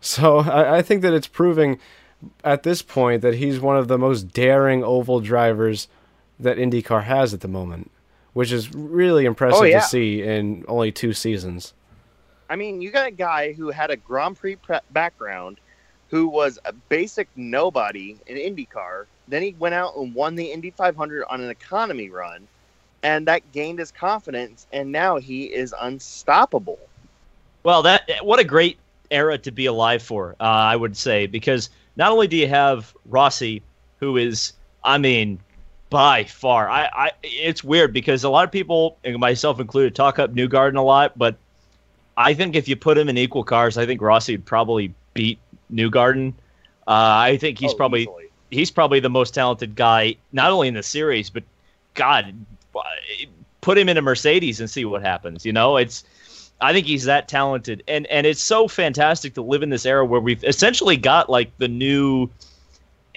So I, I think that it's proving at this point that he's one of the most daring oval drivers that IndyCar has at the moment, which is really impressive Oh, yeah. to see in only two seasons. I mean, you got a guy who had a Grand Prix pre- background, who was a basic nobody in IndyCar. Then he went out and won the Indy 500 on an economy run, and that gained his confidence. And now he is unstoppable. Well, that what a great era to be alive for, uh, I would say, because not only do you have Rossi, who is, I mean, by far, I, I it's weird because a lot of people, and myself included, talk up Newgarden a lot, but I think if you put him in equal cars, I think Rossi would probably beat Newgarden. Uh, I think he's Oh, probably easily. he's probably the most talented guy, not only in the series, but God, put him in a Mercedes and see what happens. You know, it's I think he's that talented, and and it's so fantastic to live in this era where we've essentially got like the new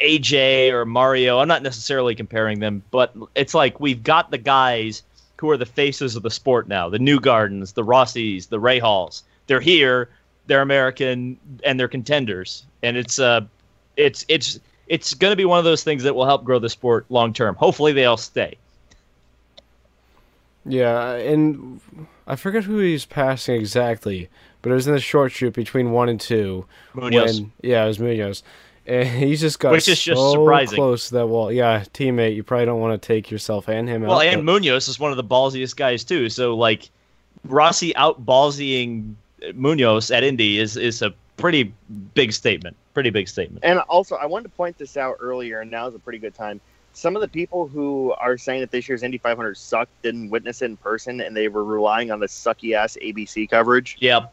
AJ or Mario. I'm not necessarily comparing them, but it's like we've got the guys who are the faces of the sport now. The Newgardens, the Rossies, the Rahals. They're here. They're American and they're contenders. And it's uh, it's it's it's going to be one of those things that will help grow the sport long term. Hopefully, they all stay. Yeah, and I forget who he's passing exactly, but it was in the short chute between one and two. Munoz. When, yeah, it was Munoz. And he just got Which is just so surprising. close to that wall. Yeah, teammate, you probably don't want to take yourself and him Well, out. and but- Munoz is one of the ballsiest guys too. So like Rossi out ballsying Munoz at Indy is is a pretty big statement. Pretty big statement. And also, I wanted to point this out earlier, and now is a pretty good time. Some of the people who are saying that this year's Indy 500 sucked didn't witness it in person, and they were relying on the sucky ass ABC coverage. Yeah.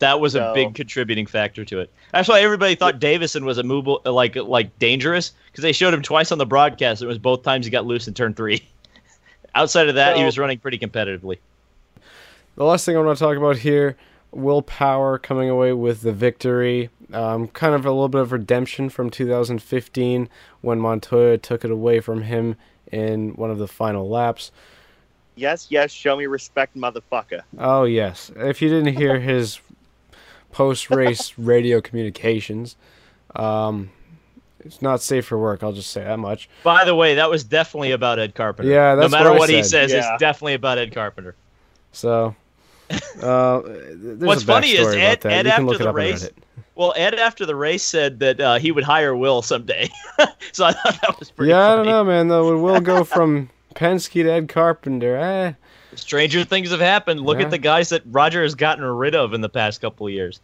That was a big contributing factor to it. That's why everybody thought Davison was a move like like dangerous because they showed him twice on the broadcast. It was both times he got loose in turn three. Outside of that, he was running pretty competitively. The last thing I want to talk about here Will Power coming away with the victory. Um, kind of a little bit of redemption from 2015 when Montoya took it away from him in one of the final laps. Yes, yes, show me respect, motherfucker. Oh, yes. If you didn't hear his post race radio communications, um, it's not safe for work, I'll just say that much. By the way, that was definitely about Ed Carpenter. Yeah, that's no matter what I what, he said. says, Yeah. it's definitely about Ed Carpenter. So, uh, What's a funny is Ed- Ed after the race- Well, Ed after the race said that uh, he would hire Will someday, so I thought that was pretty. Yeah, I don't know, man. Though, when Will go from Penske to Ed Carpenter, eh? Stranger things have happened. Look Yeah. at the guys that Roger has gotten rid of in the past couple of years.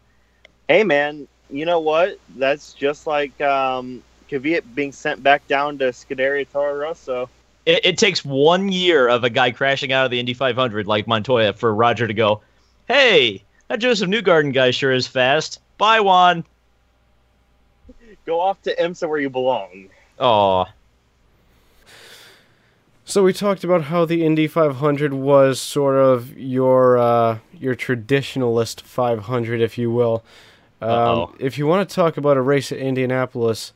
Hey, man, you know what? That's just like um, Kvyat being sent back down to Scuderia Toro Rosso. It, it takes one year of a guy crashing out of the Indy 500 like Montoya for Roger to go, "Hey, that Josef Newgarden guy sure is fast." Bye, Juan. Go off to IMSA where you belong. Oh, So we talked about how the Indy 500 was sort of your uh, your traditionalist 500, if you will. Um, if you want to talk about a race at Indianapolis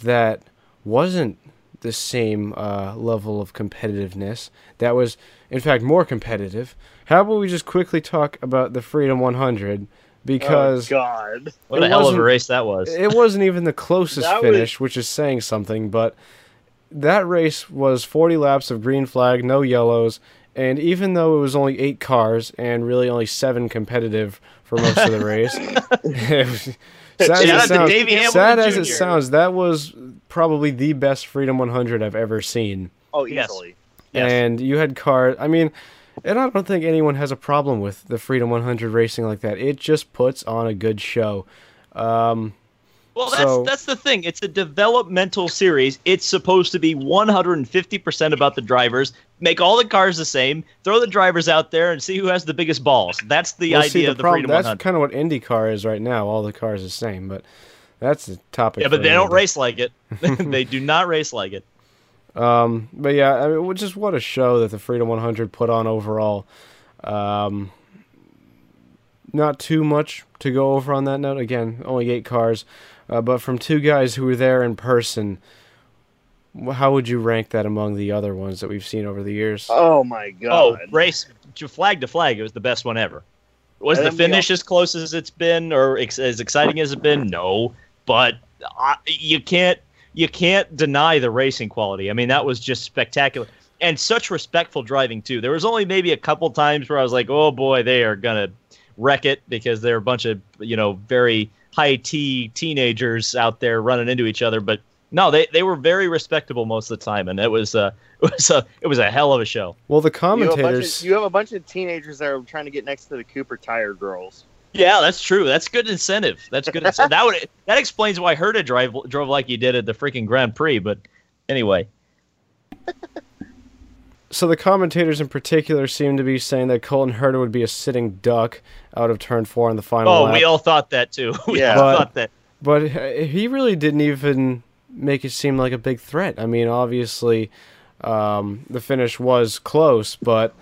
that wasn't the same uh, level of competitiveness, that was in fact more competitive. How about we just quickly talk about the Freedom 100 because oh, God, What a hell of a race that was. it wasn't even the closest That was- finish, which is saying something, but that race was 40 laps of green flag, no yellows, and even though it was only eight cars and really only seven competitive for most of the race, it was- sad, as it sounds, sad as it sounds, that was probably the best Freedom 100 I've ever seen. oh Yes. easily. Yes. And you had cars. I mean, and I don't think anyone has a problem with the Freedom 100 racing like that. It just puts on a good show. Um, Well, that's So- that's the thing. It's a developmental series. It's supposed to be 150% about the drivers. Make all the cars the same. Throw the drivers out there and see who has the biggest balls. That's the Well, idea see, of the problem, Freedom That's 100. kind of what IndyCar is right now. All the cars are the same, but that's the topic. Yeah, but they don't race like it. they do not race like it. Um, but yeah, I mean, just what a show that the Freedom 100 put on overall. Um, not too much to go over on that note. Again, only eight cars, uh, but from two guys who were there in person. How would you rank that among the other ones that we've seen over the years? Oh my god! Oh, God. race flag to flag. It was the best one ever. Was the then we finish as close as it's been, or ex- as exciting as it's been? No, but I, you can't you can't deny the racing quality. I mean, that was just spectacular and such respectful driving too. There was only maybe a couple times where I was like, "Oh boy, they are gonna wreck it," because they're a bunch of you know very high T teenagers out there running into each other. But no, they, they were very respectable most of the time, and it was uh, it was a it was a hell of a show. Well, the You have, a bunch commentators. of, you have a bunch of teenagers that are trying to get next to the Cooper Tire girls. Yeah, that's true. That's good incentive. That's good incentive. that would that explains why Herta drive drove like he did at the freaking Grand Prix. But anyway, So the commentators in particular seem to be saying that Colton Herta would be a sitting duck out of turn four in the final oh, lap. we all thought that too. We Yeah. all But- thought that. But he really didn't even make it seem like a big threat. I mean, obviously, um, the finish was close, but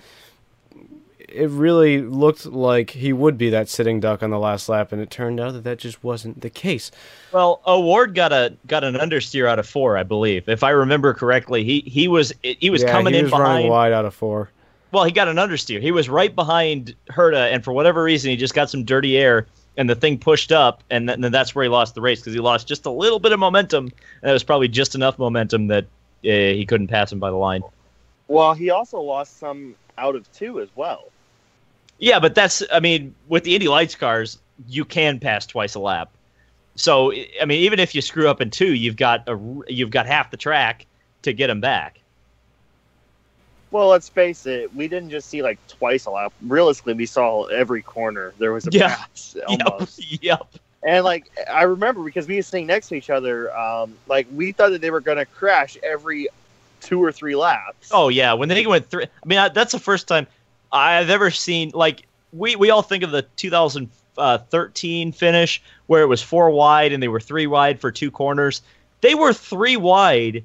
it really looked like he would be that sitting duck on the last lap, and it turned out that that just wasn't the case. Well, O'Ward got a got an understeer out of four, I believe, if I remember correctly. He he was he was yeah, coming he in was running wide out of four. Well, he got an understeer. He was right behind Herta, and for whatever reason, he just got some dirty air, and the thing pushed up, and, th- and that's where he lost the race because he lost just a little bit of momentum, and it was probably just enough momentum that uh, he couldn't pass him by the line. Well, he also lost some out of two as well. Yeah, but that's I mean, with the Indy Lights cars, you can pass twice a lap. So I mean, even if you screw up in two, you've got a you've got half the track to get them back. Well, let's face it, we didn't just see like twice a lap. Realistically, we saw every corner there was a Yeah. pass almost. Yep. Yep. And like I remember because we were sitting next to each other, um, like we thought that they were gonna crash every two or three laps. Oh yeah, when they went through. I mean, I, that's the first time I've ever seen like we we all think of the 2013 finish where it was four wide and they were three wide for two corners. They were three wide.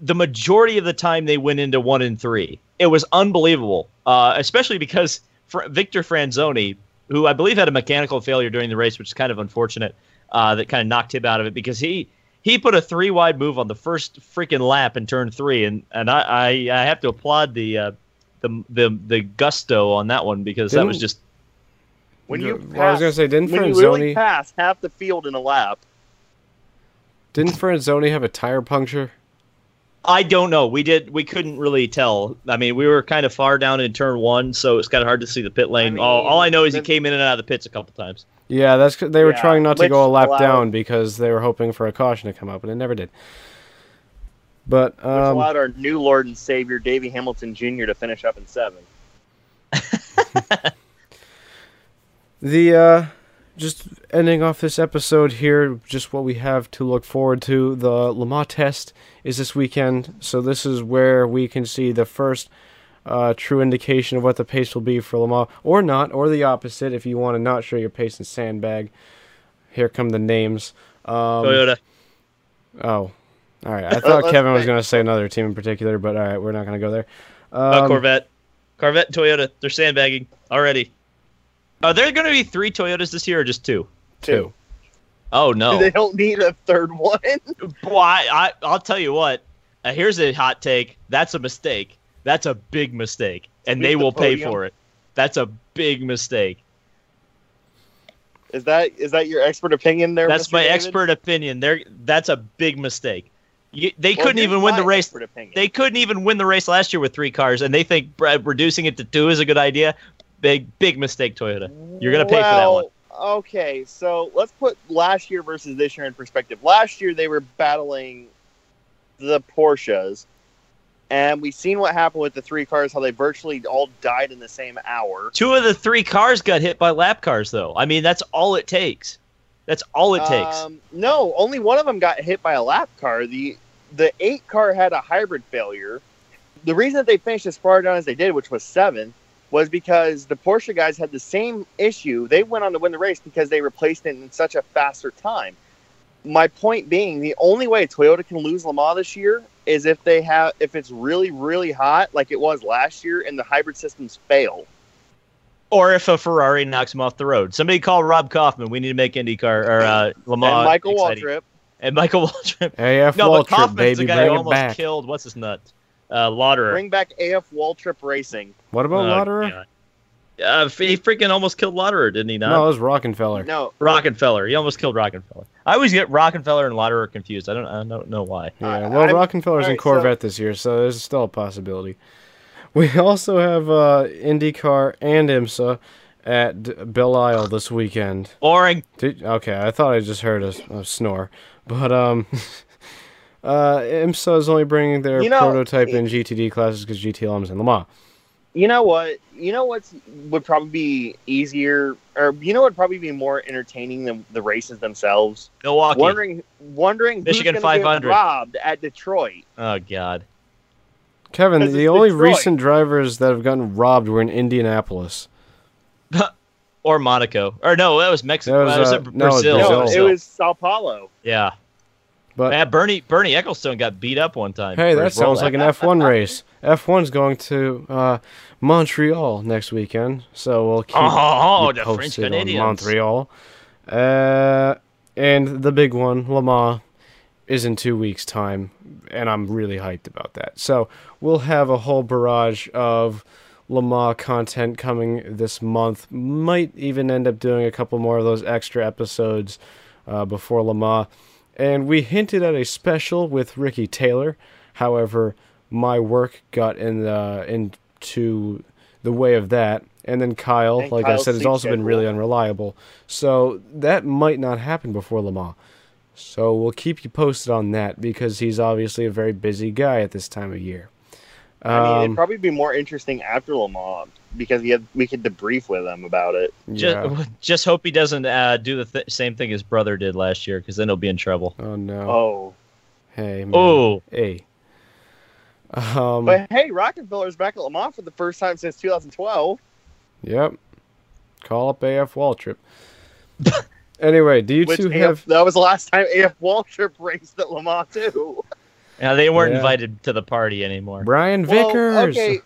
The majority of the time they went into one and three. It was unbelievable, uh, especially because Fr- Victor Franzoni, who I believe had a mechanical failure during the race, which is kind of unfortunate, uh, that kind of knocked him out of it because he he put a three wide move on the first freaking lap in turn three, and and I I, I have to applaud the uh, the the the gusto on that one because that was just when you Well, I was gonna say, didn't when you really pass half the field in a lap. didn't Franzoni have a tire puncture? I don't know. We did we couldn't really tell. I mean, we were kind of far down in turn one, so it's kind of hard to see the pit lane. I all, mean, all I know is he came in and out of the pits a couple times. Yeah, that's 'cause they were Yeah, trying not to go a lap allowed- down because they were hoping for a caution to come out, but it never did. But Which um, allowed our new Lord and Savior Davey Hamilton Jr. to finish up in seven. The uh just ending off this episode here, just what we have to look forward to. The Le Mans test is this weekend, so this is where we can see the first uh, true indication of what the pace will be for Le Mans, or not, or the opposite. If you want to not show your pace in sandbag, here come the names. Um, Toyota. Oh, All right, I thought let's Kevin was going to say another team in particular, but all right, we're not going to go there. Uh, Um, Corvette, Corvette, and Toyota. They're sandbagging already. Are there going to be three Toyotas this year or just two? two. Oh no! They don't need a third one. Boy, I, I I'll tell you what. Uh, here's a hot take. That's a mistake. That's a big mistake, and Sweep they the will pay for it. That's a big mistake. Is that is that your expert opinion there? That's Mr. my David? expert opinion. There, that's a big mistake. You, they Well, couldn't even win the race. They couldn't even win the race last year with three cars, and they think reducing it to two is a good idea. Big, big mistake, Toyota. You're gonna pay for that one. Okay, so let's put last year versus this year in perspective. Last year they were battling the Porsches, and we've seen what happened with the three cars, how they virtually all died in the same hour. Two of the three cars got hit by lap cars, though. I mean, that's all it takes. That's all it takes. Um, no, only one of them got hit by a lap car. The the eight car had a hybrid failure. The reason that they finished as far down as they did, which was seventh, was because the Porsche guys had the same issue. They went on to win the race because they replaced it in such a faster time. My point being, the only way Toyota can lose Le Mans this year is if they have if it's really really hot like it was last year and the hybrid systems fail. or if a Ferrari knocks them off the road. Somebody call Rob Kauffman. We need to make IndyCar or uh, Le Mans and Michael exciting. Waltrip, And Michael Waltrip. AF No, but Waltrip, Kauffman's the baby, guy bring who almost back. killed what's his nut, uh, Lotterer. bring back AF Waltrip Racing. What about Oh, Lotterer? Uh, he freaking almost killed Lotterer, didn't he? Not No, it was Rockenfeller. No, Rockenfeller. He almost killed Rockenfeller. I always get Rockenfeller and Lotterer confused. I don't. I don't know why. Yeah, well, I'm- Rockenfeller's in alright, so- Corvette this year, so there's still a possibility. We also have uh, IndyCar and IMSA at Belle Isle this weekend. Boring. Did, okay, I thought I just heard a, a snore, but um, uh, IMSA is only bringing their You know, prototype it- in GTD classes because GTLM's in Le Mans. You know what? You know what's would probably be easier, or you know what would probably be more entertaining than the races themselves. Milwaukee. Wondering, wondering Michigan who's gonna 500. robbed at Detroit. Oh God. Kevin, the only Detroit. recent drivers that have gotten robbed were in Indianapolis. Or Monaco. Or no, that was Mexico. That was, That was, uh, uh, no, it was Brazil. No, it was Sao Paulo. Yeah. But Man, Bernie Bernie Ecclestone got beat up one time. hey, that sounds like an F1 race. F1's going to uh, Montreal next weekend, so we'll keep Oh, you the French posted on Canadians. Montreal. Uh, and the big one, Le Mans, is in two weeks' time, and I'm really hyped about that. So we'll have a whole barrage of Le Mans content coming this month. Might even end up doing a couple more of those extra episodes uh, before Le Mans. And we hinted at a special with Ricky Taylor. However, my work got in the, into the way of that. And then Kyle, And like I said, has also been really unreliable. So that might not happen before Le Mans. So we'll keep you posted on that because he's obviously a very busy guy at this time of year. I mean, it'd Um, probably be more interesting after Le Mans because we had we could debrief with him about it. yeah. Just, just hope he doesn't uh, do the th- same thing his brother did last year, because then he'll be in trouble. Oh no. Oh, Hey. Man. Oh, Hey. Um. but hey, Rockenfeller's back at Le Mans for the first time since 2012. Yep. Call up AF Waltrip. anyway, do you Which two AF, have? that was the last time AF Waltrip raced at Le Mans too. yeah, they weren't Yeah. invited to the party anymore. Brian Vickers. Well, Vickers. okay.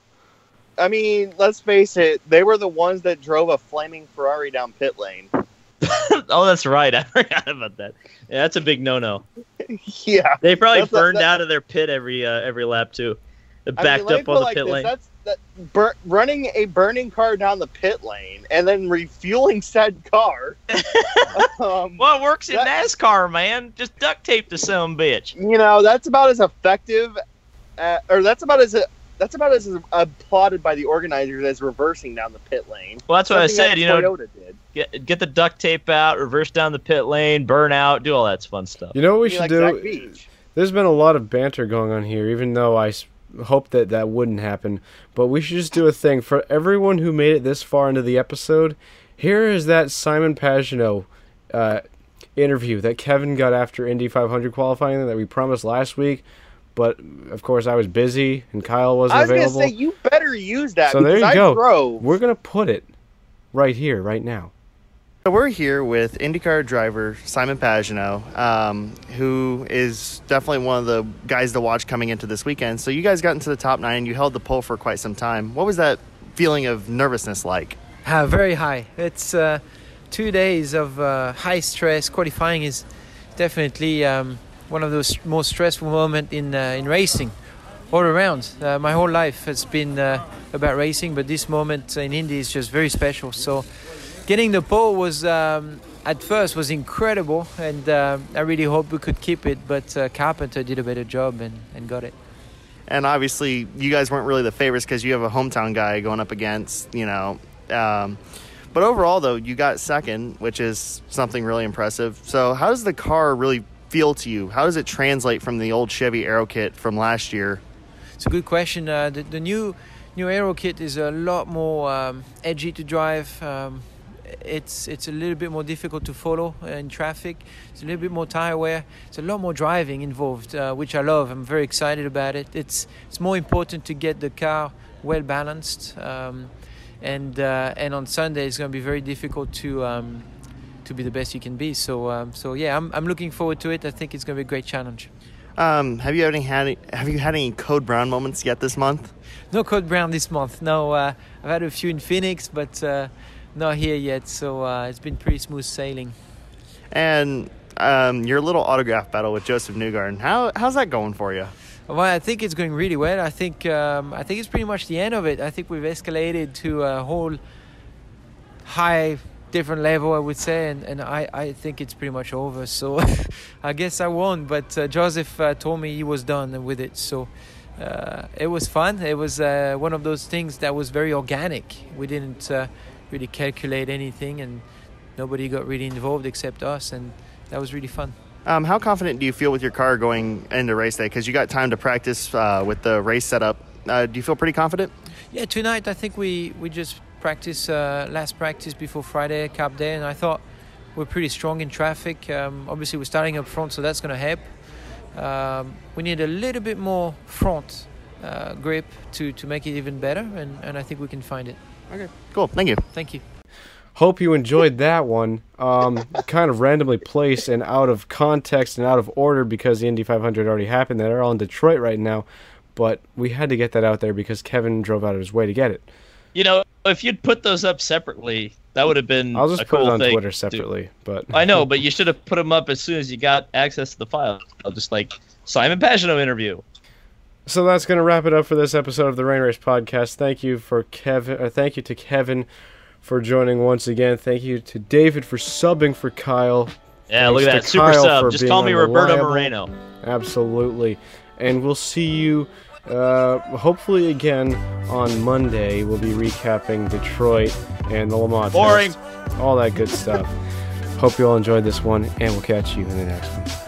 I mean, let's face it, they were the ones that drove a flaming Ferrari down pit lane. oh, that's right. I forgot about that. Yeah, that's a big no-no. yeah. They probably That's burned that- out of their pit every uh, every lap too. They I backed mean, up on the like pit this, lane. That's that bur- running a burning car down the pit lane and then refueling said car. um, Well, it works in That- NASCAR, man. Just duct tape to some bitch. you know, that's about as effective, uh, or that's about as that's about as applauded by the organizers as reversing down the pit lane. Well, that's what I said. that You know, Toyota did. get get the duct tape out, reverse down the pit lane, burn out, do all that fun stuff. you know what we Be should like do? Zach Beach. There's been a lot of banter going on here, even though I s- hope that that wouldn't happen. But we should just do a thing for everyone who made it this far into the episode. Here is that Simon Pagenaud uh, interview that Kevin got after Indy 500 qualifying that we promised last week. But of course, I was busy and Kyle wasn't available. I was gonna say you better use that. So there because you I go. drove. We're gonna put it right here, right now. So we're here with IndyCar driver Simon Pagenaud, um, who is definitely one of the guys to watch coming into this weekend. So you guys got into the top nine. You held the pole for quite some time. What was that feeling of nervousness like? Uh, very high. It's uh, two days of uh, high stress. Qualifying is definitely um, one of those most stressful moments in uh, in racing all around. Uh, my whole life has been uh, about racing, but this moment in Indy is just very special. So getting the pole was um, at first was incredible, and uh, I really hope we could keep it. But uh, Carpenter did a better job and, and got it. And obviously, you guys weren't really the favorites because you have a hometown guy going up against, you know. Um, but overall, though, you got second, which is something really impressive. So, how does the car really feel to you? How does it translate from the old Chevy Aero kit from last year? It's a good question. Uh, the, the new new Aero kit is a lot more um, edgy to drive. Um, it's it's a little bit more difficult to follow in traffic. It's a little bit more tire wear. It's a lot more driving involved, uh, which I love. I'm very excited about it. It's it's more important to get the car well balanced, um, and uh, and on Sunday it's going to be very difficult to. Um, to be the best you can be, so um, so yeah, I'm I'm looking forward to it. I think it's going to be a great challenge. Um, have you had any had have you had any Code Brown moments yet this month? No Code Brown this month. No, uh, I've had a few in Phoenix, but uh, not here yet, so uh, it's been pretty smooth sailing. And um, your little autograph battle with Josef Newgarden, how how's that going for you? Well, I think it's going really well. I think um, I think it's pretty much the end of it. I think we've escalated to a whole high different level, I would say, and, and I, I think it's pretty much over. So I guess I won, but uh, Josef uh, told me he was done with it. So uh, it was fun. It was uh, one of those things that was very organic. We didn't uh, really calculate anything, and nobody got really involved except us, and that was really fun. Um, how confident do you feel with your car going into race day? Because you got time to practice uh, with the race setup. Uh, do you feel pretty confident? Yeah, tonight I think we, we just practice uh, last practice before Friday Carb Day, and I thought we're pretty strong in traffic. Um, obviously, we're starting up front, so that's going to help. Um, we need a little bit more front uh, grip to, to make it even better, and, and I think we can find it. Okay, cool. Thank you. Thank you. Hope you enjoyed that one. Um, kind of randomly placed and out of context and out of order because the Indy 500 already happened. They're all in Detroit right now, but we had to get that out there because Kevin drove out of his way to get it. You know, if you'd put those up separately, that would have been. I'll just a put cool it on thing Twitter to- separately, but I know, but you should have put them up as soon as you got access to the file. I'll just like Simon Pagenaud interview. So that's going to wrap it up for this episode of the Rain Race podcast. Thank you for Kevin. Thank you to Kevin for joining once again. Thank you to David for subbing for Kyle. Yeah, look at that super Kyle sub. Just call me Roberto. Moreno. Absolutely. And we'll see you uh, hopefully again on Monday. We'll be recapping Detroit and the Le Mans. Boring. test, all that good stuff. Hope you all enjoyed this one, and we'll catch you in the next one.